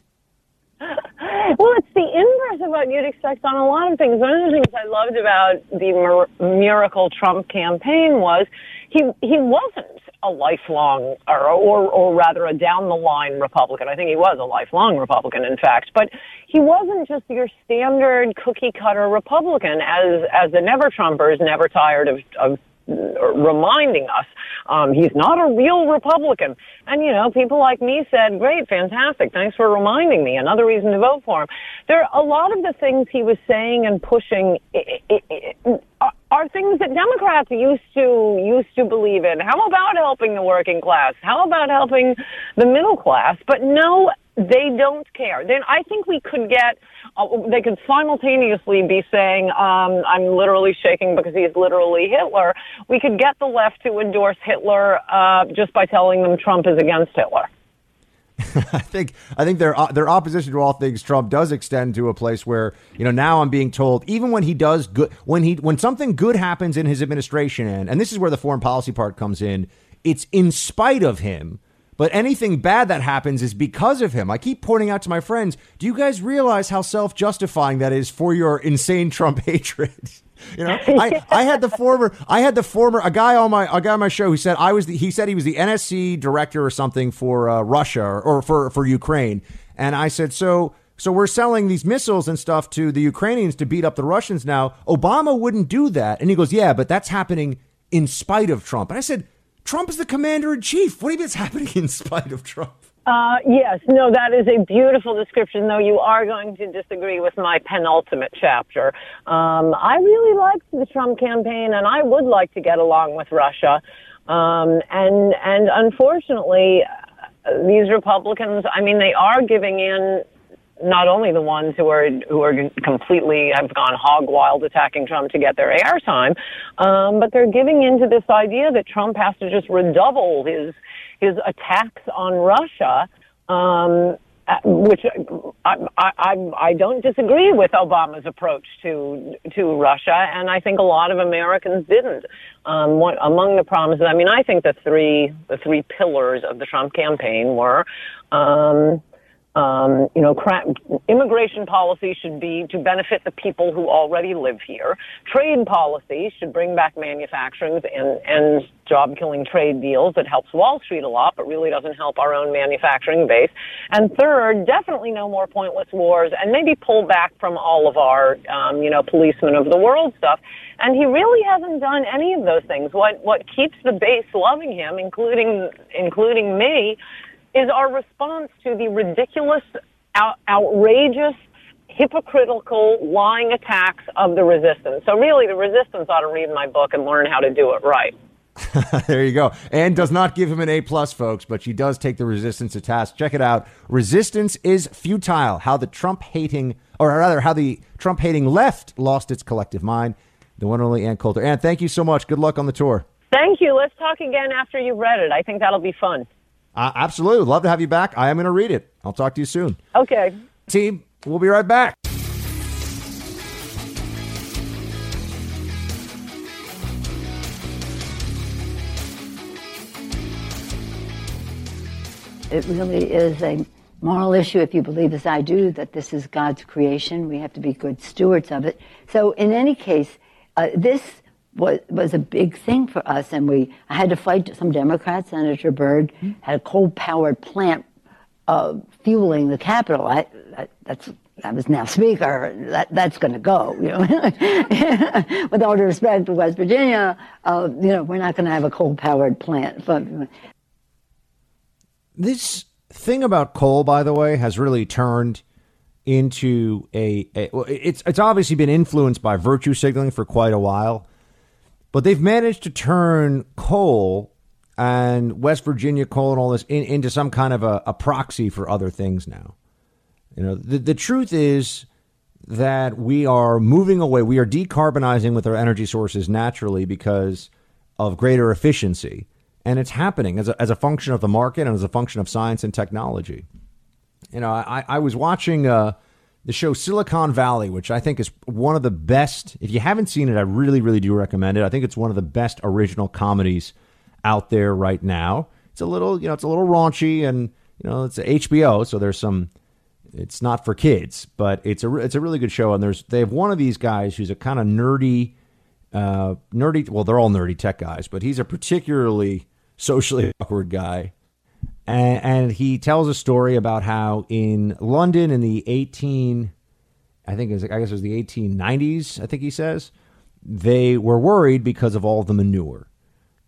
[SPEAKER 22] Well, it's the inverse of what you'd expect on a lot of things. One of the things I loved about the miracle Trump campaign was he he wasn't a lifelong, or, or, or rather a down the line Republican. I think he was a lifelong Republican, in fact. But he wasn't just your standard cookie cutter Republican, as as the never Trumpers never tired of, of reminding us um, he's not a real Republican. And you know, people like me said, "Great, fantastic, thanks for reminding me." Another reason to vote for him. There are a lot of the things he was saying and pushing are things that Democrats used to used to believe in. How about helping the working class? How about helping the middle class? But no, they don't care. Then I think we could get. Uh, they could simultaneously be saying, um, "I'm literally shaking because he's literally Hitler." We could get the left to endorse Hitler uh, just by telling them Trump is against Hitler.
[SPEAKER 2] I think I think their uh, their opposition to all things Trump does extend to a place where you know now I'm being told even when he does good when he when something good happens in his administration and and this is where the foreign policy part comes in it's in spite of him but anything bad that happens is because of him. I keep pointing out to my friends, do you guys realize how self justifying that is for your insane Trump hatred? You know, I, I had the former, I had the former, a guy on my, a guy on my show who said I was the, he said he was the NSC director or something for uh, Russia or, or for, for Ukraine. And I said, so, so we're selling these missiles and stuff to the Ukrainians to beat up the Russians now. Obama wouldn't do that. And he goes, yeah, but that's happening in spite of Trump. And I said, Trump is the commander in chief. What it's happening in spite of Trump?
[SPEAKER 22] Uh, yes, no, that is a beautiful description, though you are going to disagree with my penultimate chapter. Um, I really liked the Trump campaign, and I would like to get along with Russia. Um, and, and unfortunately, uh, these Republicans, I mean, they are giving in not only the ones who are who are completely have gone hog wild attacking Trump to get their airtime, um, but they're giving into this idea that Trump has to just redouble his his attacks on Russia, um, which I, I, I don't disagree with Obama's approach to to Russia, and I think a lot of Americans didn't. Um, what, among the promises, I mean, I think the three the three pillars of the Trump campaign were. Um, um, you know, cra- immigration policy should be to benefit the people who already live here. Trade policy should bring back manufacturing and, and job killing trade deals that helps Wall Street a lot, but really doesn't help our own manufacturing base. And third, definitely no more pointless wars and maybe pull back from all of our, um, you know, policemen of the world stuff. And he really hasn't done any of those things. What, what keeps the base loving him, including, including me, is our response to the ridiculous, out- outrageous, hypocritical, lying attacks of the resistance. So really, the resistance ought to read my book and learn how to do it right.
[SPEAKER 2] there you go. And does not give him an A plus, folks, but she does take the resistance to task. Check it out. Resistance is futile. How the Trump hating, or rather, how the Trump hating left lost its collective mind. The one and only Ann Coulter. Ann, thank you so much. Good luck on the tour.
[SPEAKER 22] Thank you. Let's talk again after you've read it. I think that'll be fun.
[SPEAKER 2] Uh, absolutely. Love to have you back. I am going to read it. I'll talk to you soon.
[SPEAKER 22] Okay.
[SPEAKER 2] Team, we'll be right back.
[SPEAKER 23] It really is a moral issue, if you believe as I do, that this is God's creation. We have to be good stewards of it. So, in any case, uh, this was was a big thing for us, and we I had to fight some Democrats. Senator Byrd had a coal-powered plant uh, fueling the Capitol. I, I, that's I was now Speaker. That that's going to go. You know, with all due respect to West Virginia, uh, you know, we're not going to have a coal-powered plant.
[SPEAKER 2] This thing about coal, by the way, has really turned into a, a. it's it's obviously been influenced by virtue signaling for quite a while, but they've managed to turn coal and West Virginia coal and all this in, into some kind of a, a proxy for other things now. You know, the the truth is that we are moving away. We are decarbonizing with our energy sources naturally because of greater efficiency. And it's happening as a, as a function of the market and as a function of science and technology. You know, I, I was watching uh, the show Silicon Valley, which I think is one of the best. If you haven't seen it, I really, really do recommend it. I think it's one of the best original comedies out there right now. It's a little, you know, it's a little raunchy, and you know, it's HBO, so there's some. It's not for kids, but it's a it's a really good show, and there's they have one of these guys who's a kind of nerdy, uh, nerdy. Well, they're all nerdy tech guys, but he's a particularly socially awkward guy. And, and, he tells a story about how in London in the 18, I think it was, I guess it was the 1890s, I think he says, they were worried because of all the manure.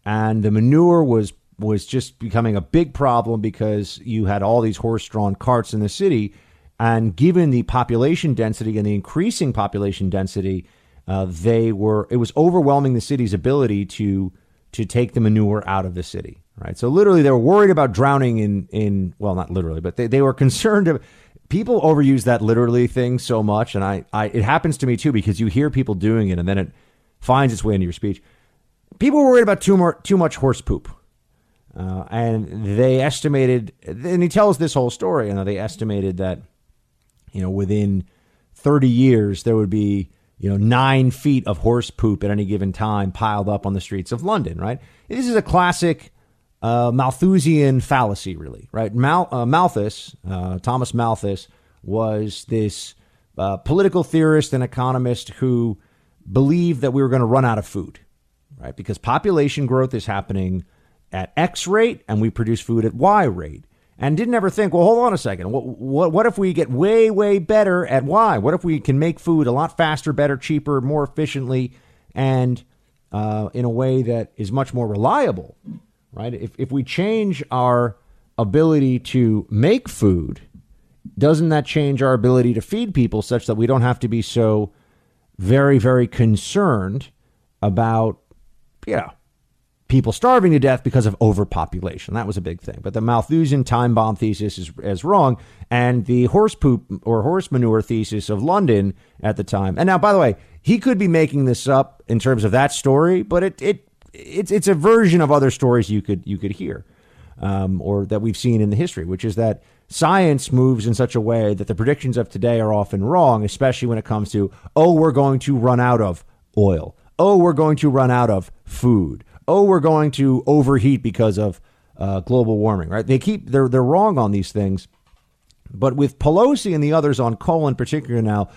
[SPEAKER 2] And the manure was was just becoming a big problem because you had all these horse-drawn carts in the city and given the population density and the increasing population density, uh, they were it was overwhelming the city's ability to to take the manure out of the city. Right. So literally, they were worried about drowning in in well, not literally, but they, they were concerned. Of, people overuse that literally thing so much, and I, I it happens to me too because you hear people doing it, and then it finds its way into your speech. People were worried about too more too much horse poop. Uh, and they estimated, and he tells this whole story. You know, they estimated that, you know, within 30 years there would be, you know, nine feet of horse poop at any given time piled up on the streets of London. Right. This is a classic uh, Malthusian fallacy, really. Right. Mal, uh, Malthus, uh, Thomas Malthus, was this uh, political theorist and economist who believed that we were going to run out of food. Right. Because population growth is happening at X rate and we produce food at Y rate. And didn't ever think, well, hold on a second. What, what, what if we get way, way better at Y? What if we can make food a lot faster, better, cheaper, more efficiently, and uh, in a way that is much more reliable, right? If, if we change our ability to make food, doesn't that change our ability to feed people such that we don't have to be so very, very concerned about, you know, people starving to death because of overpopulation. That was a big thing. But the Malthusian time bomb thesis is, is wrong. And the horse poop or horse manure thesis of London at the time. And now, by the way, he could be making this up in terms of that story, but it, it it's it's a version of other stories you could you could hear, um, or that we've seen in the history, which is that science moves in such a way that the predictions of today are often wrong, especially when it comes to oh we're going to run out of oil, oh we're going to run out of food, oh, we're going to overheat because of uh, global warming, right? They keep they're they're wrong on these things. But with Pelosi and the others on coal in particular now,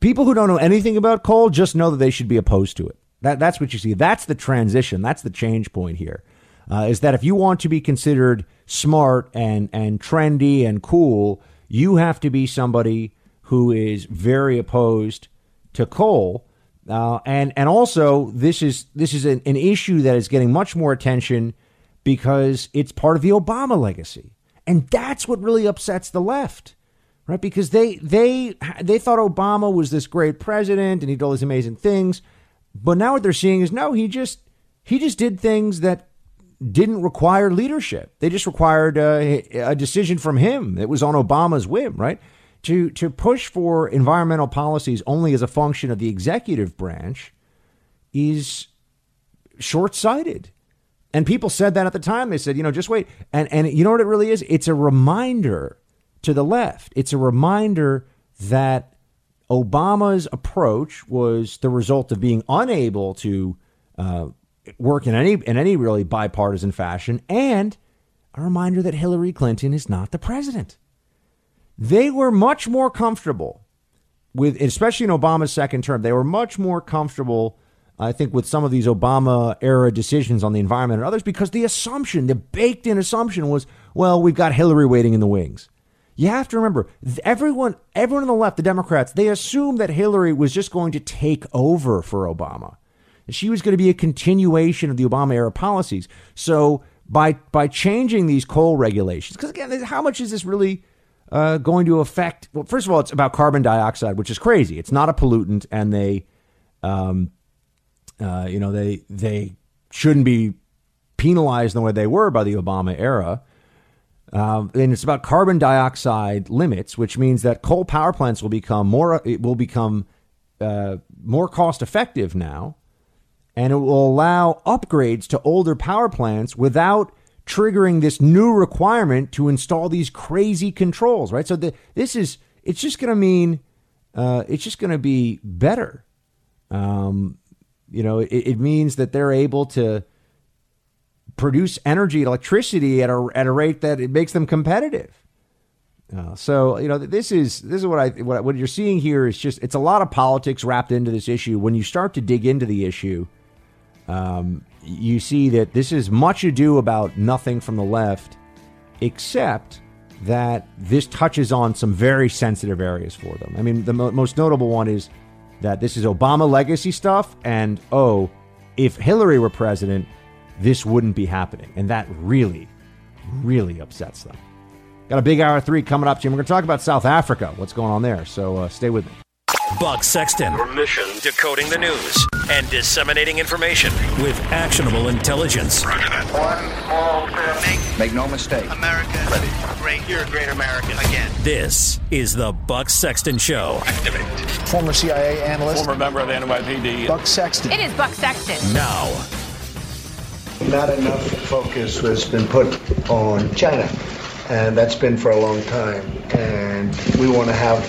[SPEAKER 2] people who don't know anything about coal just know that they should be opposed to it. That that's what you see. That's the transition. That's the change point here. Uh, is that if you want to be considered smart and and trendy and cool, you have to be somebody who is very opposed to coal uh, and and also this is this is an, an issue that is getting much more attention because it's part of the Obama legacy, and that's what really upsets the left, right? Because they they they thought Obama was this great president and he did all these amazing things, but now what they're seeing is no, he just he just did things that didn't require leadership. They just required uh, a, a decision from him. It was on Obama's whim, right? to to push for environmental policies only as a function of the executive branch is short-sighted. And people said that at the time. They said, you know, just wait. And and you know what it really is? It's a reminder to the left. It's a reminder that Obama's approach was the result of being unable to uh, work in any in any really bipartisan fashion, and a reminder that Hillary Clinton is not the president. They were much more comfortable with, especially in Obama's second term, they were much more comfortable, I think, with some of these Obama era decisions on the environment and others because the assumption, the baked in assumption was, well, we've got Hillary waiting in the wings. You have to remember, everyone, everyone on the left, the Democrats, they assumed that Hillary was just going to take over for Obama. She was going to be a continuation of the Obama era policies. So by by changing these coal regulations, because again, how much is this really uh, going to affect? Well, first of all, it's about carbon dioxide, which is crazy. It's not a pollutant, and they, um, uh, you know, they they shouldn't be penalized the way they were by the Obama era. Um, and it's about carbon dioxide limits, which means that coal power plants will become more it will become uh, more cost effective now, and it will allow upgrades to older power plants without triggering this new requirement to install these crazy controls, right? So the, this is it's just going to mean uh, it's just going to be better. Um, you know, it, it, means that they're able to produce energy, electricity at a at a rate that it makes them competitive. Uh, so you know, this is this is what I what, what you're seeing here is just it's a lot of politics wrapped into this issue. When you start to dig into the issue, um, you see that this is much ado about nothing from the left, except that this touches on some very sensitive areas for them. I mean, the mo- most notable one is that this is Obama legacy stuff, and oh, if Hillary were president, this wouldn't be happening. And that really, really upsets them. Got a big hour three coming up, Jim. We're going to talk about South Africa, what's going on there. So uh, stay with me.
[SPEAKER 1] Buck Sexton.
[SPEAKER 3] Your mission.
[SPEAKER 1] Decoding the news and disseminating information with actionable intelligence.
[SPEAKER 3] One small step. Make,
[SPEAKER 5] Make no mistake.
[SPEAKER 3] America great. You're a great American again.
[SPEAKER 1] This is the Buck Sexton Show.
[SPEAKER 3] Activate.
[SPEAKER 5] Former CIA analyst.
[SPEAKER 6] Former member of the NYPD.
[SPEAKER 5] Buck Sexton.
[SPEAKER 7] It is Buck Sexton.
[SPEAKER 1] Now,
[SPEAKER 13] Not enough focus has been put on China, and that's been for a long time. And we want to have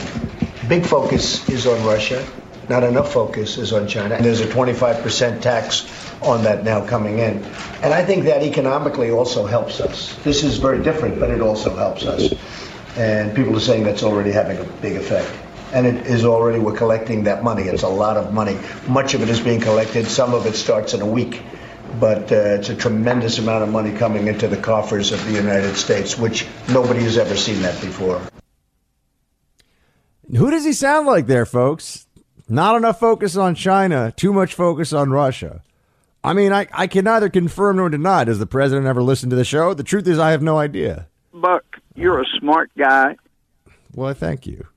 [SPEAKER 13] big focus is on Russia. Not enough focus is on China. And there's a 25% tax on that now coming in. And I think that economically also helps us. This is very different, but it also helps us. And people are saying that's already having a big effect. And it is already, we're collecting that money. It's a lot of money. Much of it is being collected. Some of it starts in a week. But uh, it's a tremendous amount of money coming into the coffers of the United States, which nobody has ever seen that before.
[SPEAKER 2] Who does he sound like there, folks? Not enough focus on China, too much focus on Russia. I mean, I, I can neither confirm nor deny. Does the president ever listen to the show? The truth is, I have no idea.
[SPEAKER 24] Buck, you're a smart guy.
[SPEAKER 2] Well, I thank you.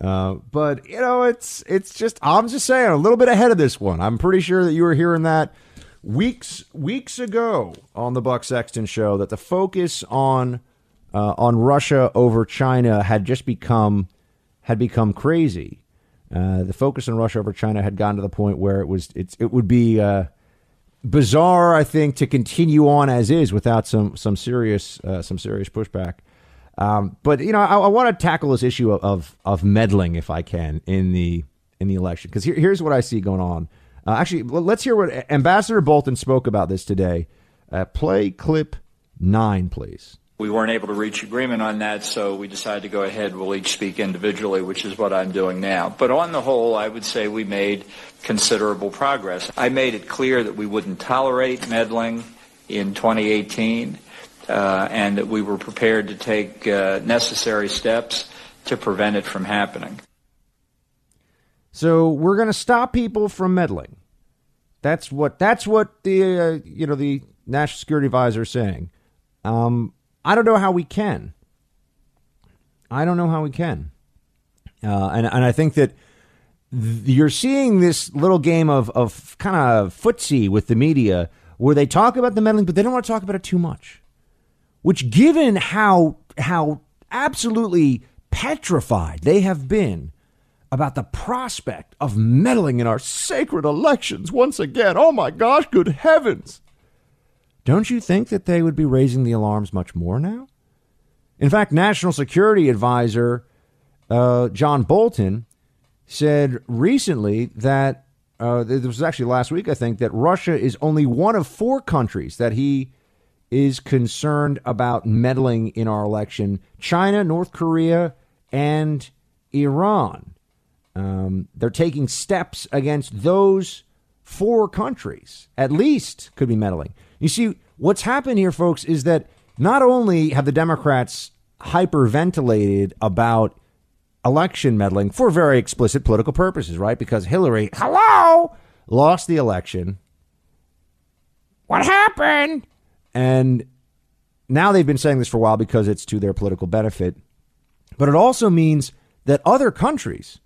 [SPEAKER 2] Uh, but you know, it's it's just I'm just saying a little bit ahead of this one. I'm pretty sure that you were hearing that weeks weeks ago on the Buck Sexton show that the focus on uh, on Russia over China had just become had become crazy. Uh, the focus on Russia over China had gotten to the point where it was it's it would be uh, bizarre, I think, to continue on as is without some some serious uh, some serious pushback. Um, but you know, I, I want to tackle this issue of, of of meddling, if I can, in the in the election, because here, here's what I see going on. Uh, actually, let's hear what Ambassador Bolton spoke about this today. Uh, play clip nine, please.
[SPEAKER 25] We weren't able to reach agreement on that, so we decided to go ahead. We'll each speak individually, which is what I'm doing now. But on the whole, I would say we made considerable progress. I made it clear that we wouldn't tolerate meddling in 2018 uh, and that we were prepared to take uh, necessary steps to prevent it from happening.
[SPEAKER 2] So we're going to stop people from meddling. That's what that's what the uh, you know the national security advisor is saying. Um, I don't know how we can. I don't know how we can. Uh, and and I think that th- you're seeing this little game of of kind of footsie with the media where they talk about the meddling, but they don't want to talk about it too much. Which, given how how absolutely petrified they have been about the prospect of meddling in our sacred elections once again. Oh my gosh, good heavens. Don't you think that they would be raising the alarms much more now? In fact, National Security Advisor uh, John Bolton said recently that uh, this was actually last week, I think, that Russia is only one of four countries that he is concerned about meddling in our election China, North Korea, and Iran. Um, they're taking steps against those four countries, at least, could be meddling. You see, what's happened here, folks, is that not only have the Democrats hyperventilated about election meddling for very explicit political purposes, right? Because Hillary, hello, lost the election. What happened? And now they've been saying this for a while because it's to their political benefit. But it also means that other countries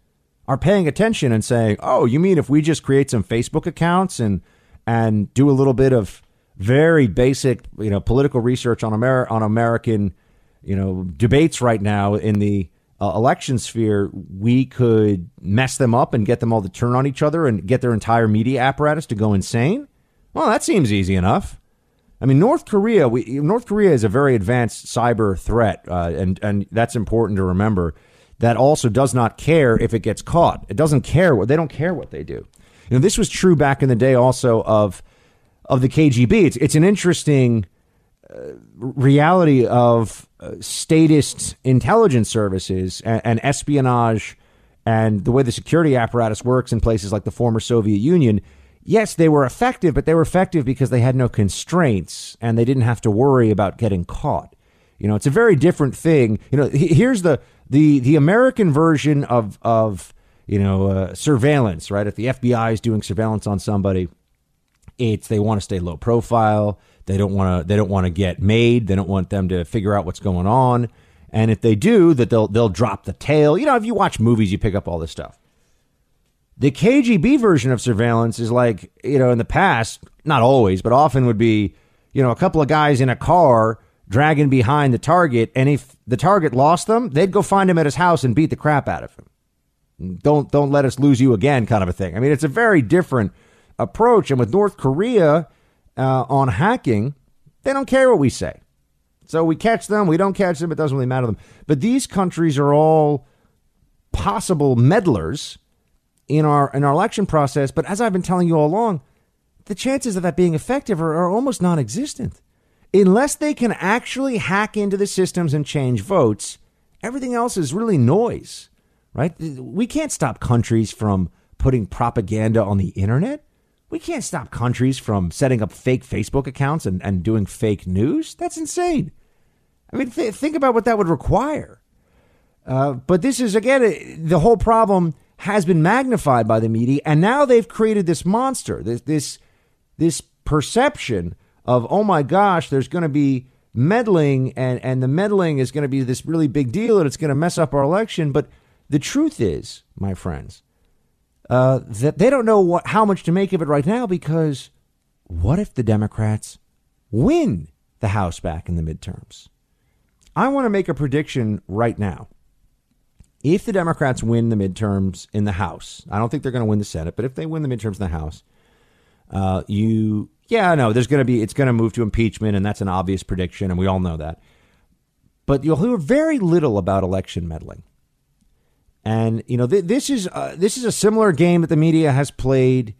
[SPEAKER 2] are paying attention and saying, "Oh, you mean if we just create some Facebook accounts and and do a little bit of very basic, you know, political research on Amer- on American, you know, debates right now in the uh, election sphere, we could mess them up and get them all to turn on each other and get their entire media apparatus to go insane? Well, that seems easy enough. I mean, North Korea. We, North Korea is a very advanced cyber threat, uh, and and that's important to remember. That also does not care if it gets caught. It doesn't care what they don't care what they do. You know, this was true back in the day also of of the KGB. It's it's an interesting uh, reality of uh, statist intelligence services and, and espionage and the way the security apparatus works in places like the former Soviet Union yes, they were effective, but they were effective because they had no constraints and they didn't have to worry about getting caught. You know, it's a very different thing. You know, here's the the the American version of of you know uh, surveillance, right? If the FBI is doing surveillance on somebody, it's they want to stay low profile. They don't want to they don't want to get made. They don't want them to figure out what's going on. And if they do, that they'll they'll drop the tail. You know, if you watch movies, you pick up all this stuff. The KGB version of surveillance is like, you know, in the past, not always, but often would be, you know, a couple of guys in a car dragging behind the target. And if the target lost them, they'd go find him at his house and beat the crap out of him. Don't, don't let us lose you again, kind of a thing. I mean, it's a very different approach. And with North Korea uh, on hacking, they don't care what we say. So we catch them, we don't catch them, it doesn't really matter to them. But these countries are all possible meddlers in our in our election process. But as I've been telling you all along, the chances of that being effective are, are almost non-existent. Unless they can actually hack into the systems and change votes, everything else is really noise, right? We can't stop countries from putting propaganda on the internet. We can't stop countries from setting up fake Facebook accounts and, and doing fake news. That's insane. I mean, th- think about what that would require. Uh, but this is, again, the whole problem has been magnified by the media, and now they've created this monster, this, this, this perception of, oh my gosh, there's going to be meddling, and, and the meddling is going to be this really big deal, and it's going to mess up our election. But the truth is, my friends, uh, that they don't know what how much to make of it right now because what if the Democrats win the House back in the midterms? I want to make a prediction right now. If the Democrats win the midterms in the House, I don't think they're going to win the Senate, but if they win the midterms in the House, uh, you, yeah, no, there's going to be, it's going to move to impeachment, and that's an obvious prediction, and we all know that. But you'll hear very little about election meddling. And you know, th- this is uh, this is a similar game that the media has played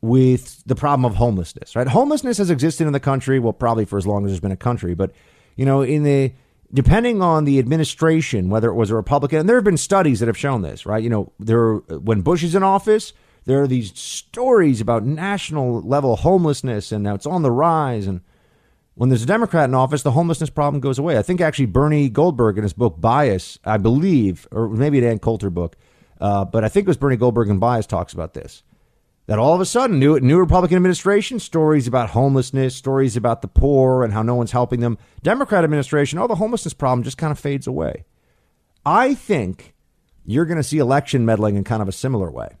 [SPEAKER 2] with the problem of homelessness. Right, homelessness has existed in the country, well, probably for as long as there's been a country. But you know, in the depending on the administration, whether it was a Republican, and there have been studies that have shown this. Right, you know, there when Bush is in office, there are these stories about national level homelessness, and now it's on the rise, and when there's a Democrat in office, the homelessness problem goes away. I think actually Bernie Goldberg in his book Bias, I believe, or maybe an Ann Coulter book, uh, but I think it was Bernie Goldberg in Bias talks about this. That all of a sudden, new new Republican administration stories about homelessness, stories about the poor and how no one's helping them. Democrat administration, oh, the homelessness problem just kind of fades away. I think you're going to see election meddling in kind of a similar way.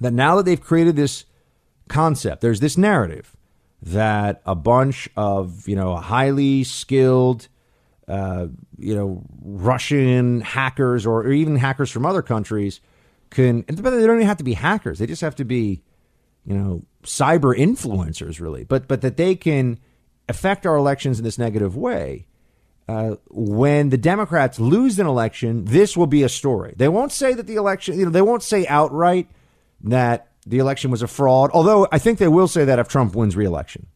[SPEAKER 2] That now that they've created this concept, there's this narrative that a bunch of you know highly skilled uh, you know Russian hackers or, or, even hackers from other countries can they don't even have to be hackers they just have to be you know cyber influencers really but but that they can affect our elections in this negative way uh, when the Democrats lose an election, this will be a story. They won't say that the election, you know, they won't say outright that the election was a fraud. Although I think they will say that if Trump wins re-election.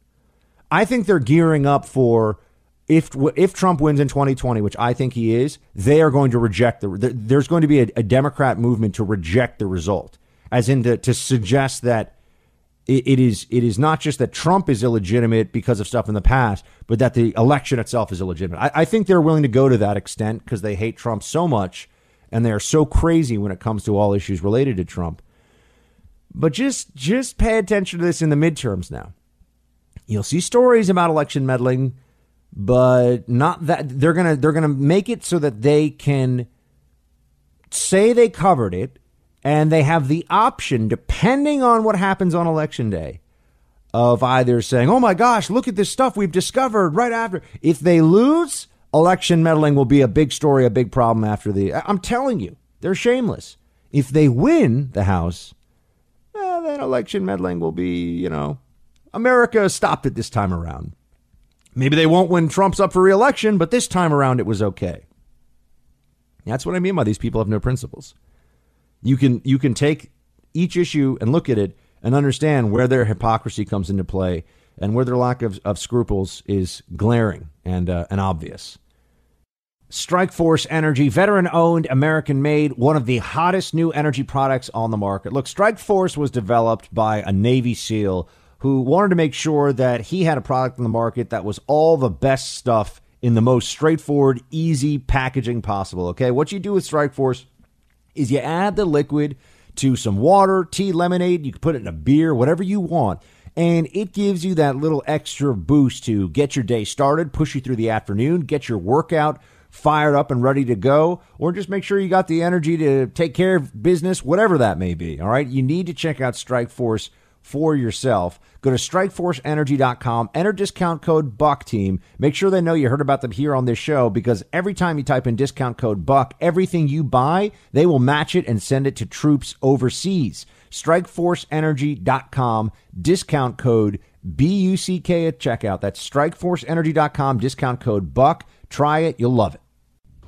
[SPEAKER 2] I think they're gearing up for if if Trump wins in 2020, which I think he is, they are going to reject the. There's going to be a, a Democrat movement to reject the result, as in to, to suggest that it, it is it is not just that Trump is illegitimate because of stuff in the past, but that the election itself is illegitimate. I, I think they're willing to go to that extent because they hate Trump so much, and they are so crazy when it comes to all issues related to Trump but just just pay attention to this in the midterms now. You'll see stories about election meddling, but not that they're gonna they're gonna make it so that they can say they covered it, and they have the option, depending on what happens on election day, of either saying, "Oh my gosh, look at this stuff we've discovered right after." If they lose, election meddling will be a big story, a big problem after the. I'm telling you, they're shameless. If they win the House, election meddling will be, you know, America stopped it this time around. Maybe they won't when Trump's up for reelection, but this time around it was okay. That's what I mean by these people have no principles. You can you can take each issue and look at it and understand where their hypocrisy comes into play and where their lack of, of scruples is glaring and uh, and obvious. Strikeforce Energy, veteran owned, American made, one of the hottest new energy products on the market. Look, Strikeforce was developed by a Navy SEAL who wanted to make sure that he had a product in the market that was all the best stuff in the most straightforward, easy packaging possible. Okay, what you do with Strikeforce is you add the liquid to some water, tea, lemonade, you can put it in a beer, whatever you want and it gives you that little extra boost to get your day started, push you through the afternoon, get your workout fired up and ready to go, or just make sure you got the energy to take care of business, whatever that may be. All right. You need to check out Strike Force for yourself. Go to strikeforceenergy.com, enter discount code BUCK team. Make sure they know you heard about them here on this show because every time you type in discount code BUCK, everything you buy, they will match it and send it to troops overseas. Strikeforceenergy.com, discount code BUCK at checkout. That's strikeforceenergy.com, discount code BUCK. Try it, you'll love it.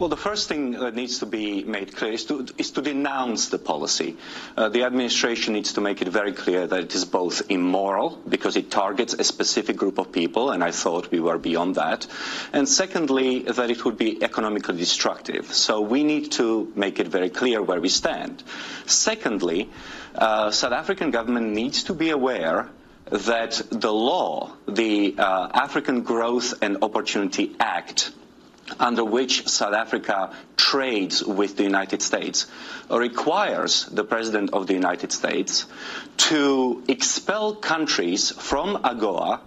[SPEAKER 26] Well, the first thing that needs to be made clear is to, is to denounce the policy. Uh, the administration needs to make it very clear that it is both immoral, because it targets a specific group of people, and I thought we were beyond that. And secondly, that it would be economically destructive. So we need to make it very clear where we stand. Secondly, uh, South African government needs to be aware that the law, the uh, African Growth and Opportunity Act, under which South Africa trades with the United States requires the President of the United States to expel countries from AGOA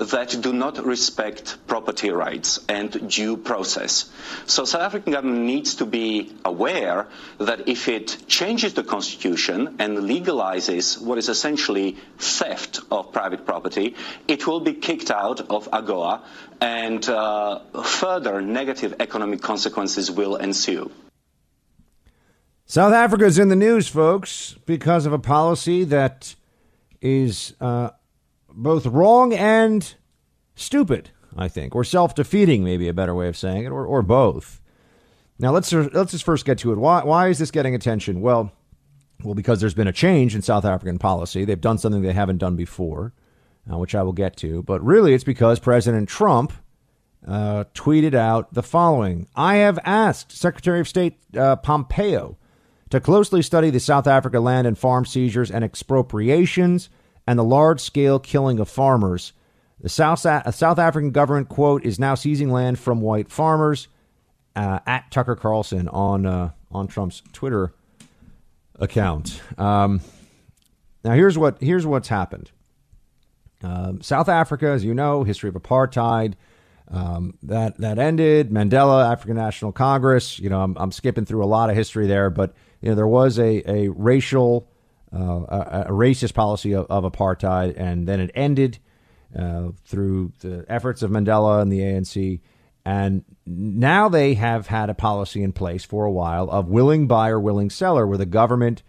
[SPEAKER 26] that do not respect property rights and due process. So South African government needs to be aware that if it changes the constitution and legalizes what is essentially theft of private property, it will be kicked out of AGOA and uh, further negative economic consequences will ensue.
[SPEAKER 2] South Africa is in the news, folks, because of a policy that is uh, both wrong and stupid, I think, or self defeating, maybe a better way of saying it, or, or both. Now let's let's just first get to it. Why why is this getting attention? Well, well, because there's been a change in South African policy. They've done something they haven't done before, uh, which I will get to. But really, it's because President Trump uh, tweeted out the following: "I have asked Secretary of State uh, Pompeo to closely study the South Africa land and farm seizures and expropriations." And the large scale killing of farmers. The South, South African government, quote, is now seizing land from white farmers uh, at Tucker Carlson on, uh, on Trump's Twitter account. Um, now, here's, what, here's what's happened um, South Africa, as you know, history of apartheid. Um, that that ended. Mandela, African National Congress. You know, I'm, I'm skipping through a lot of history there, but you know there was a a racial uh, a, a, racist policy of, of, apartheid, and then it ended uh, through the efforts of Mandela and the ANC. And now they have had a policy in place for a while of willing buyer, willing seller, where the government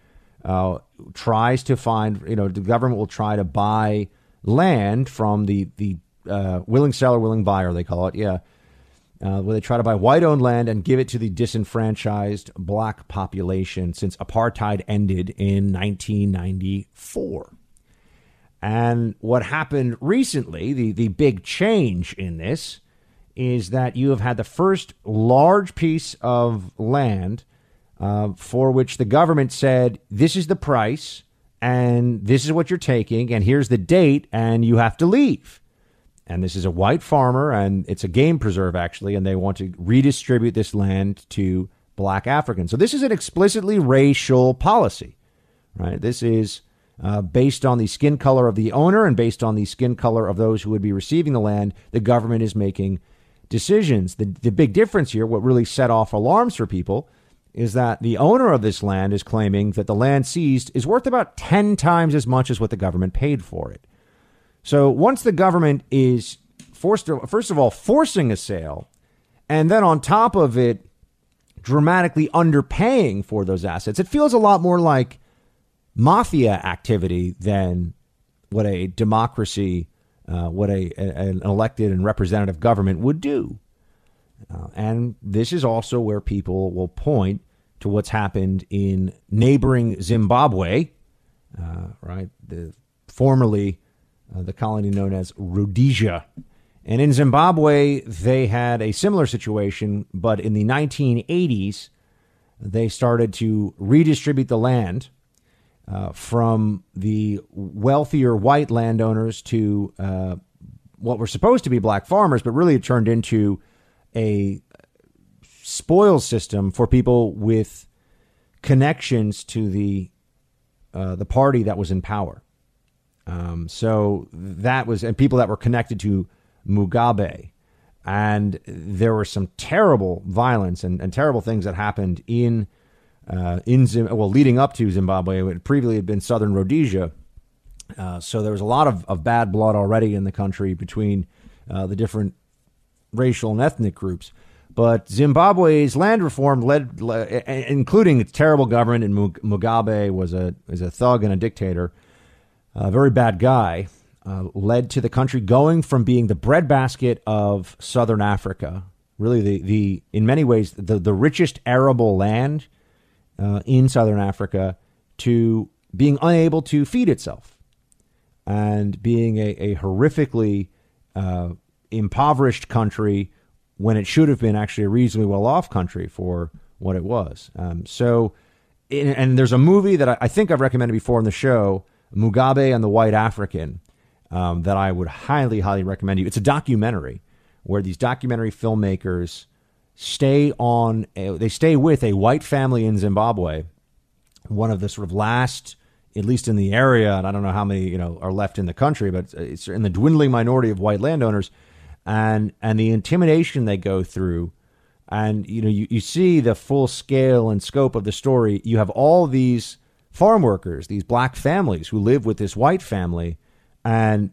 [SPEAKER 2] uh, tries to find, you know, the government will try to buy land from the the uh, willing seller, willing buyer, they call it, yeah, uh, where they try to buy white owned land and give it to the disenfranchised black population since apartheid ended in 1994. And what happened recently, the, the big change in this, is that you have had the first large piece of land uh, for which the government said, this is the price, and this is what you're taking, and here's the date, and you have to leave and this is a white farmer and it's a game preserve actually and they want to redistribute this land to black africans. So this is an explicitly racial policy right? This is uh, based on the skin color of the owner and based on the skin color of those who would be receiving the land the government is making decisions. The, the big difference here what really set off alarms for people is that the owner of this land is claiming that the land seized is worth about 10 times as much as what the government paid for it so once the government is forced to, first of all, forcing a sale, and then on top of it, dramatically underpaying for those assets, it feels a lot more like mafia activity than what a democracy, uh, what a, an elected and representative government would do. Uh, and this is also where people will point to what's happened in neighboring Zimbabwe, uh, right? The formerly uh, the colony known as Rhodesia. And in Zimbabwe, they had a similar situation, but in the 1980s, they started to redistribute the land uh, from the wealthier white landowners to uh, what were supposed to be black farmers, but really it turned into a spoil system for people with connections to the uh, the party that was in power. Um, so that was, and people that were connected to Mugabe. and there were some terrible violence and, and terrible things that happened in uh, in Zim- well leading up to Zimbabwe. It previously had been Southern Rhodesia, uh, so there was a lot of, of bad blood already in the country between uh, the different racial and ethnic groups. But Zimbabwe's land reform led, including its terrible government, and Mugabe was a is a thug and a dictator, a very bad guy uh, led to the country going from being the breadbasket of southern Africa, really the, the in many ways the, the richest arable land uh, in southern Africa, to being unable to feed itself and being a, a horrifically uh, impoverished country when it should have been actually a reasonably well off country for what it was. Um, so, and there's a movie that I, I think I've recommended before in the show, Mugabe and the White African um, that I would highly, highly recommend you. It's a documentary where these documentary filmmakers stay on, a, they stay with a white family in Zimbabwe, one of the sort of last, at least in the area, and I don't know how many you know are left in the country, but it's in the dwindling minority of white landowners, and and the intimidation they go through. And you know, you, you see the full scale and scope of the story. You have all these farm workers, these black families who live with this white family, and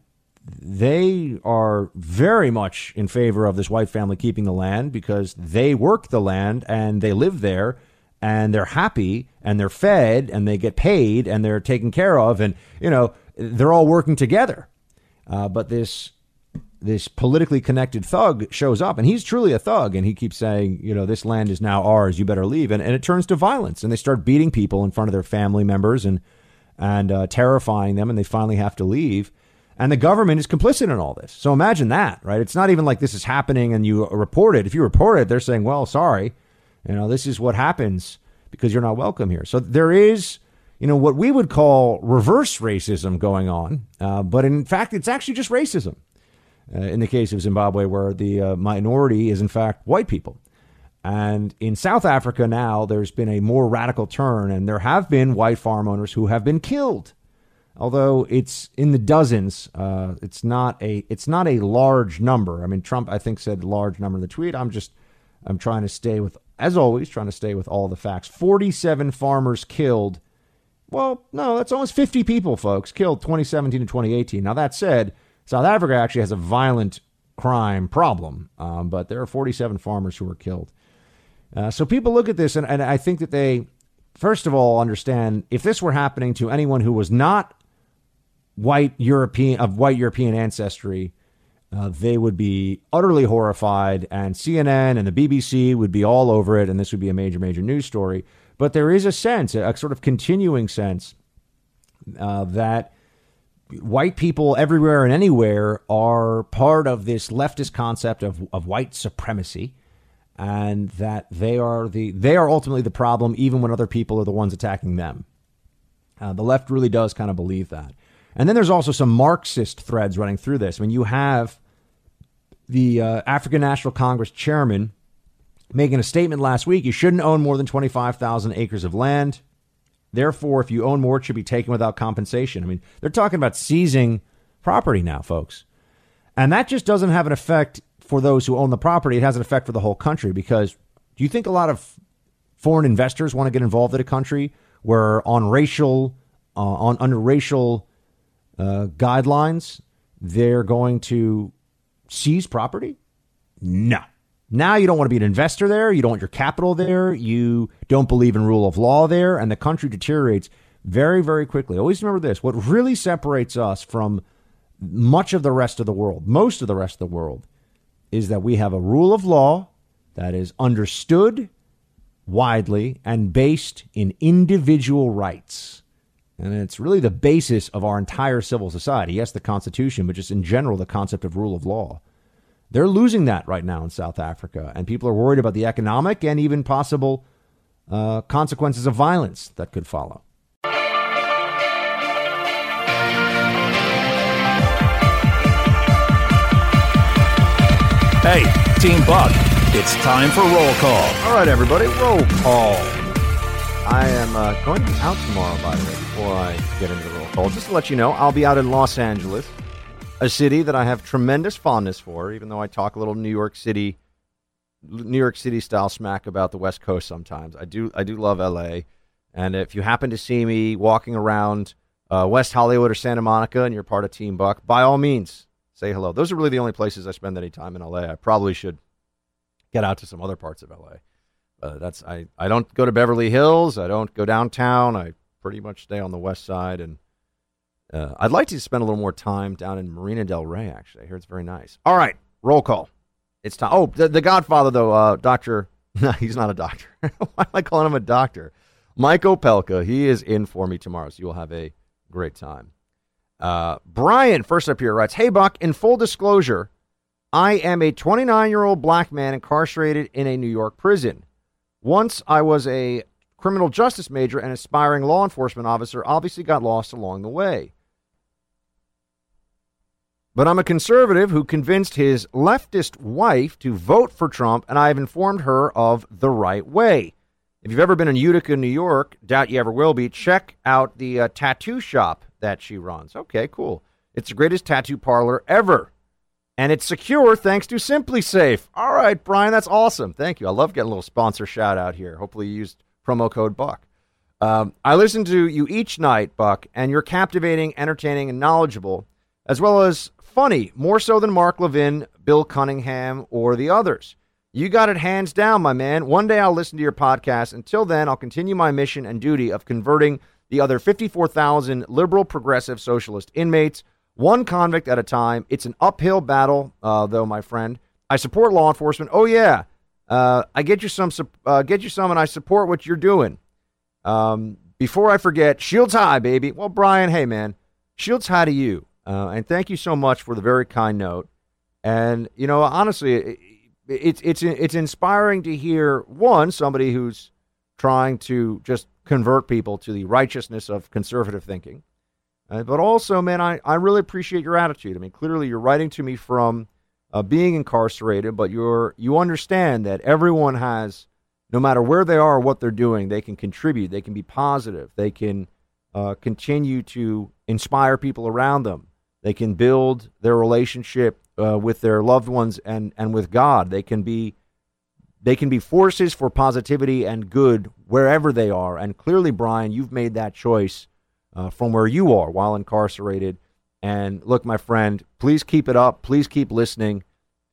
[SPEAKER 2] they are very much in favor of this white family keeping the land because they work the land and they live there and they're happy and they're fed and they get paid and they're taken care of and you know they're all working together. Uh, but this this politically connected thug shows up and he's truly a thug and he keeps saying you know this land is now ours you better leave and, and it turns to violence and they start beating people in front of their family members and and uh, terrifying them and they finally have to leave and the government is complicit in all this. So imagine that, right? It's not even like this is happening and you report it. If you report it, they're saying, well, sorry, you know, this is what happens because you're not welcome here. So there is, you know, what we would call reverse racism going on. Uh, but in fact, it's actually just racism uh, in the case of Zimbabwe, where the uh, minority is, in fact, white people. And in South Africa now, there's been a more radical turn, and there have been white farm owners who have been killed although it's in the dozens. Uh, it's not a it's not a large number. I mean, Trump I think said large number in the tweet. I'm just I'm trying to stay with as always trying to stay with all the facts. 47 farmers killed. Well, no, that's almost 50 people, folks, killed 2017 to 2018. Now that said, South Africa actually has a violent crime problem, um, but there are 47 farmers who were killed. Uh, so people look at this, and, and I think that they, first of all, understand if this were happening to anyone who was not white European of white European ancestry, uh, they would be utterly horrified, and CNN and the BBC would be all over it, and this would be a major, major news story. But there is a sense, a sort of continuing sense, uh, that white people everywhere and anywhere are part of this leftist concept of, of white supremacy and that they are the they are ultimately the problem even when other people are the ones attacking them. Uh, the left really does kind of believe that. And then there's also some Marxist threads running through this. Mean, you have the uh, African National Congress chairman making a statement last week you shouldn't own more than 25,000 acres of land. Therefore, if you own more, it should be taken without compensation. I mean, they're talking about seizing property now, folks. And that just doesn't have an effect for those who own the property. It has an effect for the whole country because do you think a lot of foreign investors want to get involved in a country where on racial, uh, on under racial uh, guidelines, they're going to seize property? No. Now you don't want to be an investor there. You don't want your capital there. You don't believe in rule of law there. And the country deteriorates very, very quickly. Always remember this what really separates us from much of the rest of the world, most of the rest of the world, is that we have a rule of law that is understood widely and based in individual rights. And it's really the basis of our entire civil society. Yes, the Constitution, but just in general, the concept of rule of law. They're losing that right now in South Africa, and people are worried about the economic and even possible uh, consequences of violence that could follow.
[SPEAKER 1] Hey, Team Buck, it's time for roll call.
[SPEAKER 2] All right, everybody, roll call. I am uh, going to be out tomorrow, by the way, before I get into the roll call. Just to let you know, I'll be out in Los Angeles a city that I have tremendous fondness for, even though I talk a little New York City, New York City style smack about the West Coast sometimes. I do, I do love L.A. And if you happen to see me walking around uh, West Hollywood or Santa Monica and you're part of Team Buck, by all means, say hello. Those are really the only places I spend any time in LA. I probably should get out to some other parts of LA. Uh, that's I, I don't go to Beverly Hills. I don't go downtown. I pretty much stay on the west side. And uh, I'd like to spend a little more time down in Marina Del Rey, actually. I hear it's very nice. All right, roll call. It's time. Oh, the, the Godfather, though, uh, Dr. No, he's not a doctor. Why am I calling him a doctor? Mike Opelka, he is in for me tomorrow, so you'll have a great time. Uh, Brian, first up here, writes Hey, Buck, in full disclosure, I am a 29 year old black man incarcerated in a New York prison. Once I was a criminal justice major and aspiring law enforcement officer, obviously got lost along the way. But I'm a conservative who convinced his leftist wife to vote for Trump, and I have informed her of the right way. If you've ever been in Utica, New York, doubt you ever will be, check out the uh, tattoo shop that she runs. Okay, cool. It's the greatest tattoo parlor ever. And it's secure thanks to SimpliSafe. All right, Brian, that's awesome. Thank you. I love getting a little sponsor shout out here. Hopefully, you used promo code Buck. Um, I listen to you each night, Buck, and you're captivating, entertaining, and knowledgeable, as well as funny, more so than Mark Levin, Bill Cunningham, or the others. You got it hands down, my man. One day I'll listen to your podcast. Until then, I'll continue my mission and duty of converting the other 54,000 liberal progressive socialist inmates, one convict at a time. It's an uphill battle, uh, though, my friend. I support law enforcement. Oh yeah, uh, I get you some, uh, get you some, and I support what you're doing. Um, before I forget, shields high, baby. Well, Brian, hey man, shields high to you, uh, and thank you so much for the very kind note. And you know, honestly, it's it's it's inspiring to hear one somebody who's trying to just convert people to the righteousness of conservative thinking. Uh, but also, man, I, I really appreciate your attitude. I mean, clearly you're writing to me from uh, being incarcerated, but you're you understand that everyone has, no matter where they are or what they're doing, they can contribute. They can be positive. They can uh, continue to inspire people around them. They can build their relationship uh, with their loved ones and and with God. They can be they can be forces for positivity and good wherever they are. And clearly, Brian, you've made that choice uh, from where you are while incarcerated. And look, my friend, please keep it up. Please keep listening.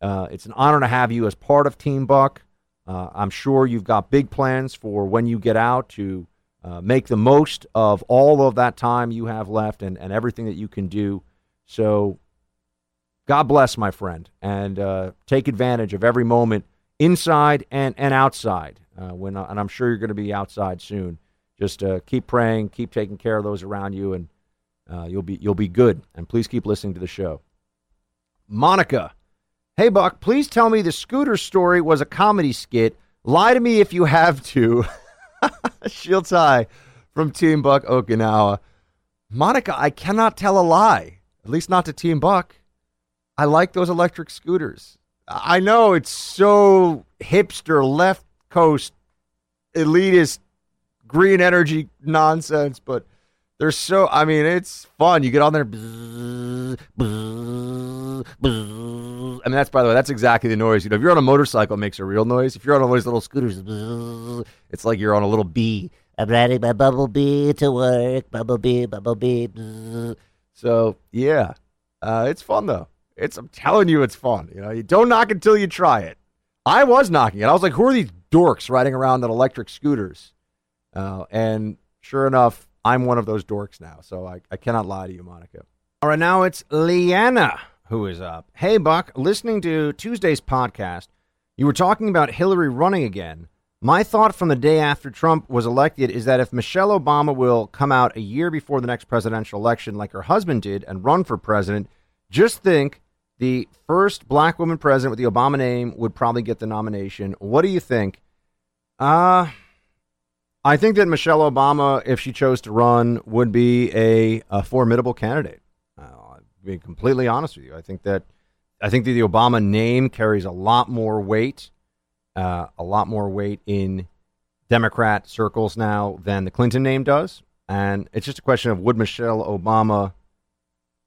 [SPEAKER 2] Uh, it's an honor to have you as part of Team Buck. Uh, I'm sure you've got big plans for when you get out to uh, make the most of all of that time you have left and, and everything that you can do. So, God bless, my friend, and uh, take advantage of every moment inside and, and outside. Uh, when and I'm sure you're going to be outside soon. Just uh, keep praying, keep taking care of those around you, and uh, you'll be you'll be good. And please keep listening to the show. Monica, hey Buck, please tell me the scooter story was a comedy skit. Lie to me if you have to. Shields high from Team Buck Okinawa. Monica, I cannot tell a lie. At least not to Team Buck. I like those electric scooters. I know it's so hipster, left coast, elitist, green energy nonsense, but they're so. I mean, it's fun. You get on there. Bzz, bzz, bzz. I mean, that's by the way, that's exactly the noise. You know, if you're on a motorcycle, it makes a real noise. If you're on one of those little scooters, it's like you're on a little bee.
[SPEAKER 18] I'm riding my bumblebee to work. Bubble bee, Bumblebee, bumblebee.
[SPEAKER 2] So yeah, uh, it's fun though. It's I'm telling you, it's fun. You know, you don't knock until you try it. I was knocking it. I was like, who are these dorks riding around on electric scooters? Uh, and sure enough, I'm one of those dorks now. So I, I cannot lie to you, Monica. All right, now it's Leanna who is up. Hey, Buck, listening to Tuesday's podcast, you were talking about Hillary running again. My thought from the day after Trump was elected is that if Michelle Obama will come out a year before the next presidential election, like her husband did, and run for president, just think the first black woman president with the Obama name would probably get the nomination. What do you think? Uh, I think that Michelle Obama, if she chose to run, would be a, a formidable candidate. Uh, I'll be completely honest with you. I think that I think that the Obama name carries a lot more weight, uh, a lot more weight in Democrat circles now than the Clinton name does. And it's just a question of would Michelle Obama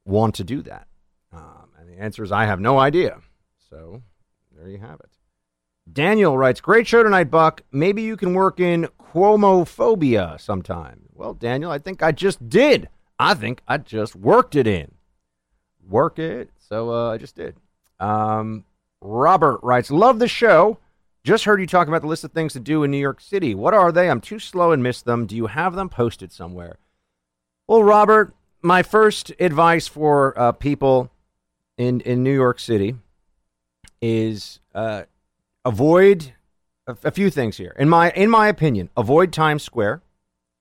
[SPEAKER 2] want to do that? Um, and the answer is I have no idea. So there you have it. Daniel writes, Great show tonight, Buck. Maybe you can work in Cuomophobia sometime. Well, Daniel, I think I just did. I think I just worked it in. Work it. So uh, I just did. Um, Robert writes, Love the show. Just heard you talk about the list of things to do in New York City. What are they? I'm too slow and miss them. Do you have them posted somewhere? Well, Robert, my first advice for uh, people in in New York City is uh, avoid a, a few things here. In my in my opinion, avoid Times Square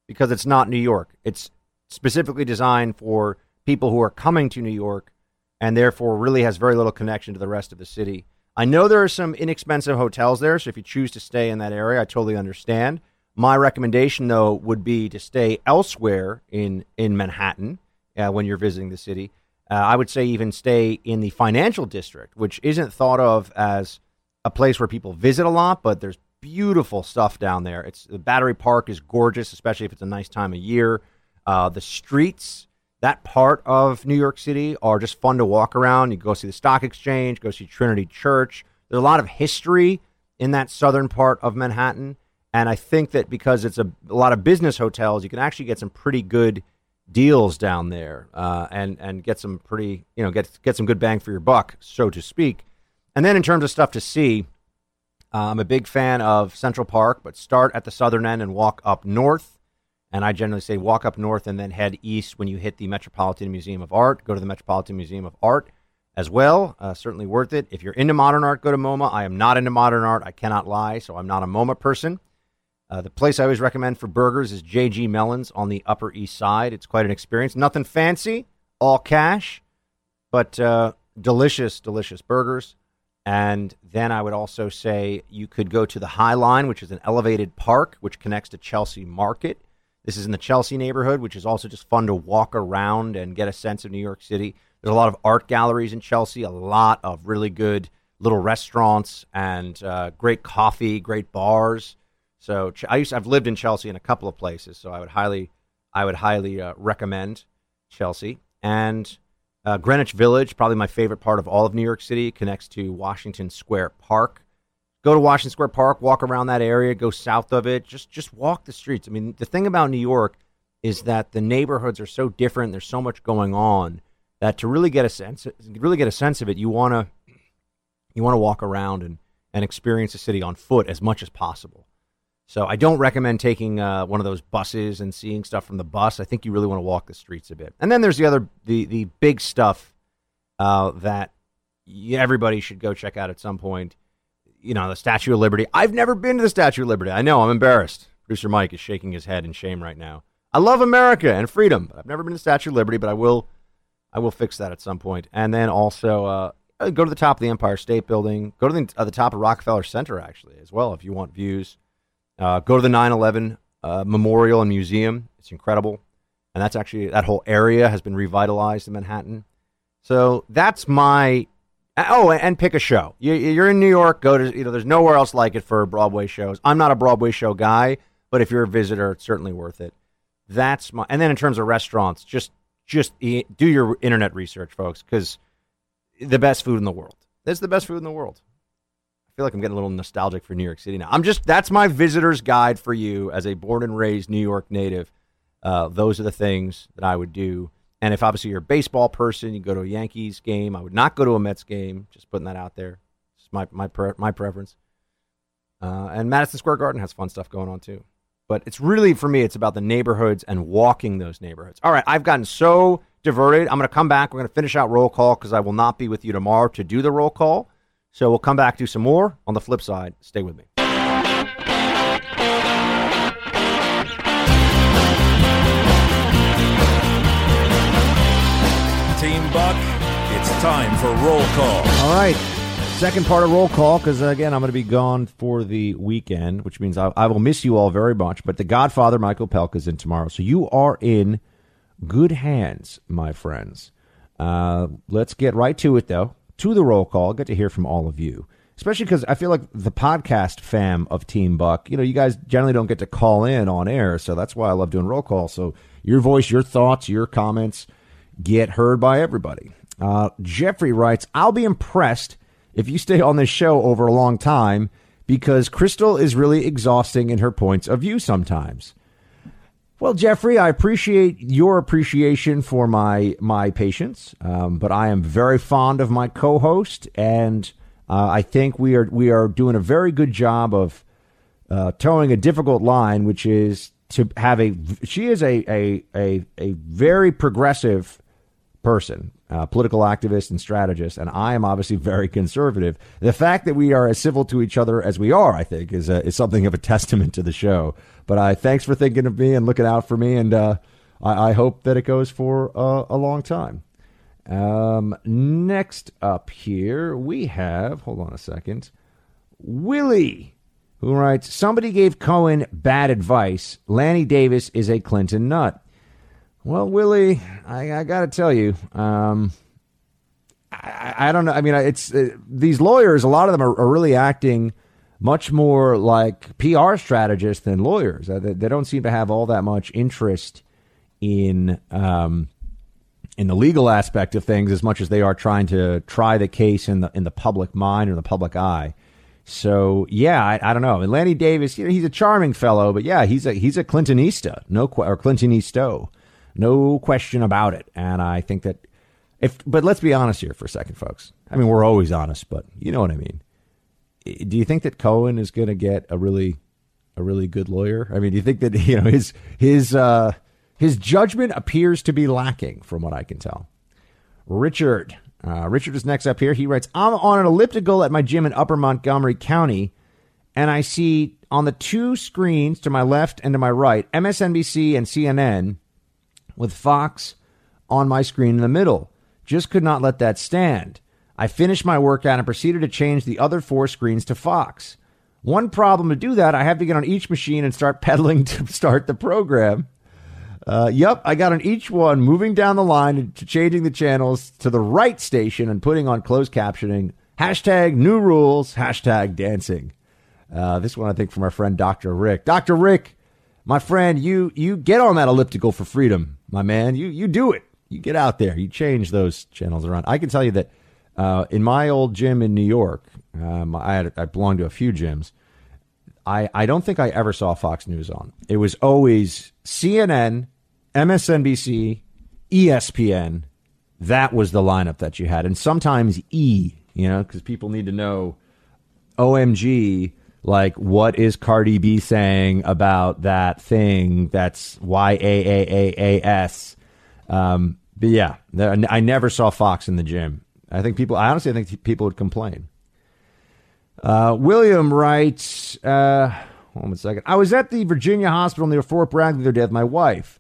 [SPEAKER 2] because it's not New York. It's specifically designed for people who are coming to New York and therefore really has very little connection to the rest of the city. I know there are some inexpensive hotels there, so if you choose to stay in that area, I totally understand. My recommendation, though, would be to stay elsewhere in in Manhattan uh, when you're visiting the city. Uh, I would say even stay in the financial district, which isn't thought of as a place where people visit a lot, but there's beautiful stuff down there. It's the Battery Park is gorgeous, especially if it's a nice time of year. Uh, the streets, that part of New York City, are just fun to walk around. You go see the Stock Exchange, go see Trinity Church. There's a lot of history in that southern part of Manhattan, and I think that because it's a, a lot of business hotels, you can actually get some pretty good deals down there, uh, and and get some pretty you know get get some good bang for your buck, so to speak. And then in terms of stuff to see, uh, I'm a big fan of Central Park, but start at the southern end and walk up north. And I generally say walk up north and then head east when you hit the Metropolitan Museum of Art. Go to the Metropolitan Museum of Art as well. Uh, certainly worth it. If you're into modern art, go to MoMA. I am not into modern art. I cannot lie, so I'm not a MoMA person. Uh, the place I always recommend for burgers is JG Melons on the Upper East Side. It's quite an experience. Nothing fancy, all cash, but uh, delicious, delicious burgers. And then I would also say you could go to the High Line, which is an elevated park which connects to Chelsea Market. This is in the Chelsea neighborhood, which is also just fun to walk around and get a sense of New York City. There's a lot of art galleries in Chelsea, a lot of really good little restaurants and uh, great coffee, great bars. So I used I've lived in Chelsea in a couple of places, so I would highly I would highly uh, recommend Chelsea and uh, Greenwich Village, probably my favorite part of all of New York City, connects to Washington Square Park. Go to Washington Square Park, walk around that area, go south of it, just just walk the streets. I mean, the thing about New York is that the neighborhoods are so different. There's so much going on that to really get a sense, really get a sense of it, you want to you want to walk around and and experience the city on foot as much as possible. So I don't recommend taking uh, one of those buses and seeing stuff from the bus. I think you really want to walk the streets a bit. And then there's the other the the big stuff uh, that everybody should go check out at some point. You know, the Statue of Liberty. I've never been to the Statue of Liberty. I know I'm embarrassed. Producer Mike is shaking his head in shame right now. I love America and freedom, but I've never been to the Statue of Liberty. But I will, I will fix that at some point. And then also uh, go to the top of the Empire State Building. Go to the, uh, the top of Rockefeller Center actually as well if you want views. Uh, go to the 9 11 uh, Memorial and Museum. It's incredible. And that's actually, that whole area has been revitalized in Manhattan. So that's my. Oh, and pick a show. You, are in New York. Go to you know. There's nowhere else like it for Broadway shows. I'm not a Broadway show guy, but if you're a visitor, it's certainly worth it. That's my. And then in terms of restaurants, just just do your internet research, folks, because the best food in the world. That's the best food in the world I feel like I'm getting a little nostalgic for New York City now. I'm just that's my visitor's guide for you as a born and raised New York native. Uh, those are the things that I would do. And if obviously you're a baseball person, you go to a Yankees game. I would not go to a Mets game. Just putting that out there. It's my my pre- my preference. Uh, and Madison Square Garden has fun stuff going on too. But it's really for me, it's about the neighborhoods and walking those neighborhoods. All right, I've gotten so diverted. I'm going to come back. We're going to finish out roll call because I will not be with you tomorrow to do the roll call. So we'll come back to some more on the flip side. Stay with me.
[SPEAKER 1] Buck, it's time for roll call.
[SPEAKER 2] All right. Second part of roll call, because again, I'm going to be gone for the weekend, which means I, I, will miss you all very much. But the Godfather, Michael Opelka, is in tomorrow. So you are in good hands, my friends. Uh, let's get right to it, though to the roll call. Get to hear from all of you, especially because I feel like the podcast fam of Team Buck, you know, you guys generally don't get to call in on air. So that's why I love doing roll call. So your voice, your thoughts, your comments get heard by everybody. Uh, Jeffrey writes, I'll be impressed if you stay on this show over a long time because Krystal is really exhausting in her points of view sometimes. Well, Jeffrey, I appreciate your appreciation for my my patience, um, but I am very fond of my co-host, and uh, I think we are we are doing a very good job of uh, toeing a difficult line, which is to have a. She is a a a, a very progressive person, uh, political activist and strategist, and I am obviously very conservative. The fact that we are as civil to each other as we are, I think, is a, is something of a testament to the show. But I thanks for thinking of me and looking out for me, and uh, I, I, hope that it goes for uh, a long time. Um, next up here we have. Hold on a second, Willie. Who writes, Somebody gave Cohen bad advice. Lanny Davis is a Clinton nut. Well, Willie, I, I got to tell you, um, I, I, don't know. I mean, it's uh, these lawyers. A lot of them are, are, really acting much more like PR strategists than lawyers. Uh, they, they, don't seem to have all that much interest in um, in the legal aspect of things as much as they are trying to try the case in the in the public mind or the public eye. So yeah, I, I don't know. And Lanny Davis, you know, he's a charming fellow, but yeah, he's a he's a Clintonista, no or Clintonisto. No question about it. And I think that if, but let's be honest here for a second, folks. I mean, we're always honest, but you know what I mean. Do you think that Cohen is going to get a really, a really good lawyer? I mean, do you think that you know his his uh, his judgment appears to be lacking, from what I can tell? Richard, uh, Richard is next up here. He writes, "I'm on an elliptical at my gym in Upper Montgomery County, and I see on the two screens to my left and to my right MSNBC and CNN." With Fox on my screen in the middle. Just could not let that stand. I finished my workout and proceeded to change the other four screens to Fox. One problem to do that, I have to get on each machine and start pedaling to start the program. Uh, yep, I got on each one, moving down the line to changing the channels to the right station and putting on closed captioning. Hashtag new rules, hashtag dancing. Uh, this one, I think, from our friend Dr. Rick. Dr. Rick, my friend, you you get on that elliptical for freedom my man. You you do it. You get out there. You change those channels around. I can tell you that uh, in my old gym in New York, um, I had, I belonged to a few gyms. I I don't think I ever saw Fox News on. It was always CNN, MSNBC, ESPN. That was the lineup that you had, and sometimes E. You know, because people need to know. OMG, like what is Cardi B saying about that thing that's Y A A A A S. Um, but yeah, I never saw Fox in the gym. I think people. I honestly think people would complain. Uh, William writes. Uh, hold on a second. I was at the Virginia hospital near Fort Bragg the other day with my wife.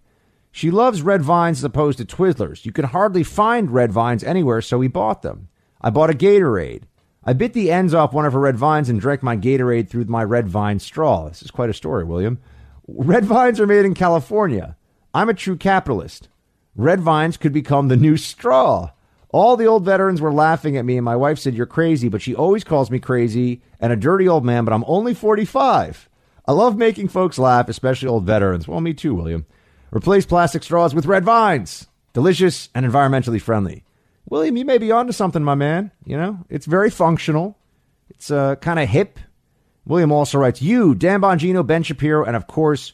[SPEAKER 2] She loves red vines as opposed to Twizzlers. You can hardly find red vines anywhere, so we bought them. I bought a Gatorade. I bit the ends off one of her red vines and drank my Gatorade through my red vine straw. This is quite a story, William. Red vines are made in California. I'm a true capitalist. Red vines could become the new straw. All the old veterans were laughing at me, and my wife said, You're crazy, but she always calls me crazy and a dirty old man, but I'm only 45. I love making folks laugh, especially old veterans. Well, me too, William. Replace plastic straws with red vines. Delicious and environmentally friendly. William, you may be onto something, my man. You know, it's very functional. It's uh, kind of hip. William also writes, You, Dan Bongino, Ben Shapiro, and of course,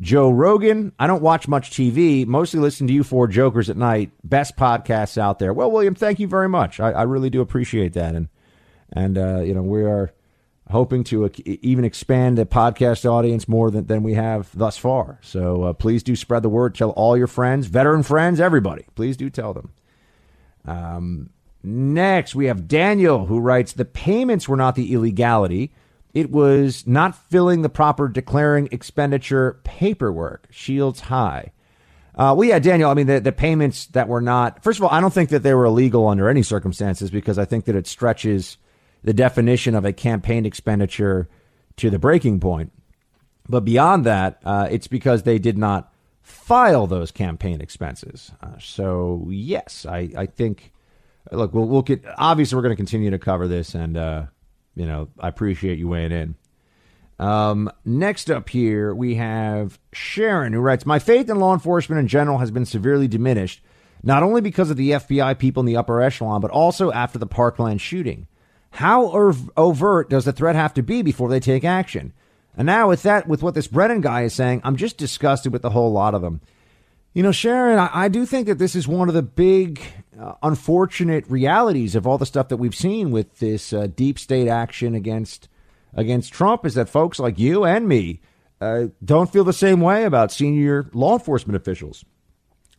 [SPEAKER 2] Joe Rogan. I don't watch much TV, mostly listen to you four jokers at night. Best podcasts out there. Well, William, thank you very much. I, I really do appreciate that. And, and uh, you know, we are hoping to even expand the podcast audience more than, than we have thus far. So uh, please do spread the word. Tell all your friends, veteran friends, everybody. Please do tell them. Um, next, we have Daniel who writes The payments were not the illegality. It was not filling the proper declaring expenditure paperwork. Shields high. Uh, well, yeah, Daniel, I mean, the, the payments that were not, first of all, I don't think that they were illegal under any circumstances because I think that it stretches the definition of a campaign expenditure to the breaking point. But beyond that, uh, it's because they did not file those campaign expenses. Uh, so yes, I, I think. Look, we'll, we'll get. Obviously, we're going to continue to cover this, and uh, you know, I appreciate you weighing in. Um, next up here, we have Sharon, who writes My faith in law enforcement in general has been severely diminished not only because of the FBI people in the upper echelon, but also after the Parkland shooting. How overt does the threat have to be before they take action? And now with that, with what this Brennan guy is saying, I'm just disgusted with the whole lot of them. You know, Sharon, I, I do think that this is one of the big, uh, unfortunate realities of all the stuff that we've seen with this uh, deep state action against against Trump. Is that folks like you and me uh, don't feel the same way about senior law enforcement officials.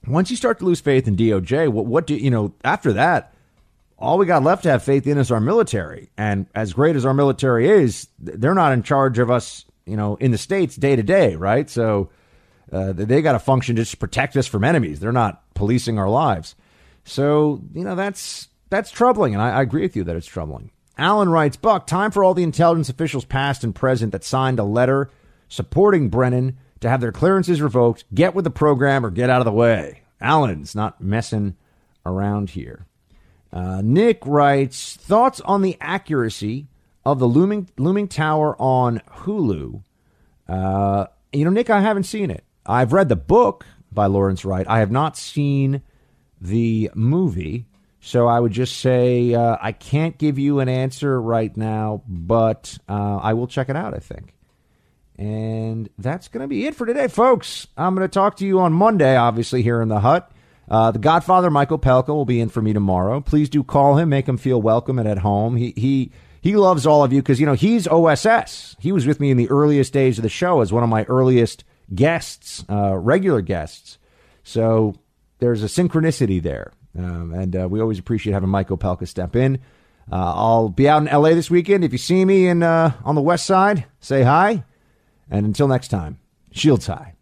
[SPEAKER 2] Once you start to lose faith in DOJ, what, what do you know? After that, all we got left to have faith in is our military. And as great as our military is, they're not in charge of us, you know, in the states day to day, right? So uh, they got to function just to protect us from enemies. They're not policing our lives. So you know that's that's troubling, and I, I agree with you that it's troubling. Alan writes, Buck, time for all the intelligence officials past and present that signed a letter supporting Brennan to have their clearances revoked. Get with the program or get out of the way. Alan's not messing around here. Uh, Nick writes thoughts on the accuracy of the looming looming tower on Hulu. Uh, you know, Nick, I haven't seen it. I've read the book by Lawrence Wright. I have not seen the movie, so I would just say uh, I can't give you an answer right now, but uh, I will check it out. I think. And that's going to be it for today, folks. I'm going to talk to you on Monday, obviously, here in the hut. Uh, the Godfather, Michael Opelka, will be in for me tomorrow. Please do call him, make him feel welcome and at home. He he he loves all of you because you know he's OSS. He was with me in the earliest days of the show as one of my earliest guests, uh, regular guests. So there's a synchronicity there, um, and uh, we always appreciate having Michael Opelka step in. Uh, I'll be out in LA this weekend. If you see me in uh, on the West Side, say hi. And until next time, shields high.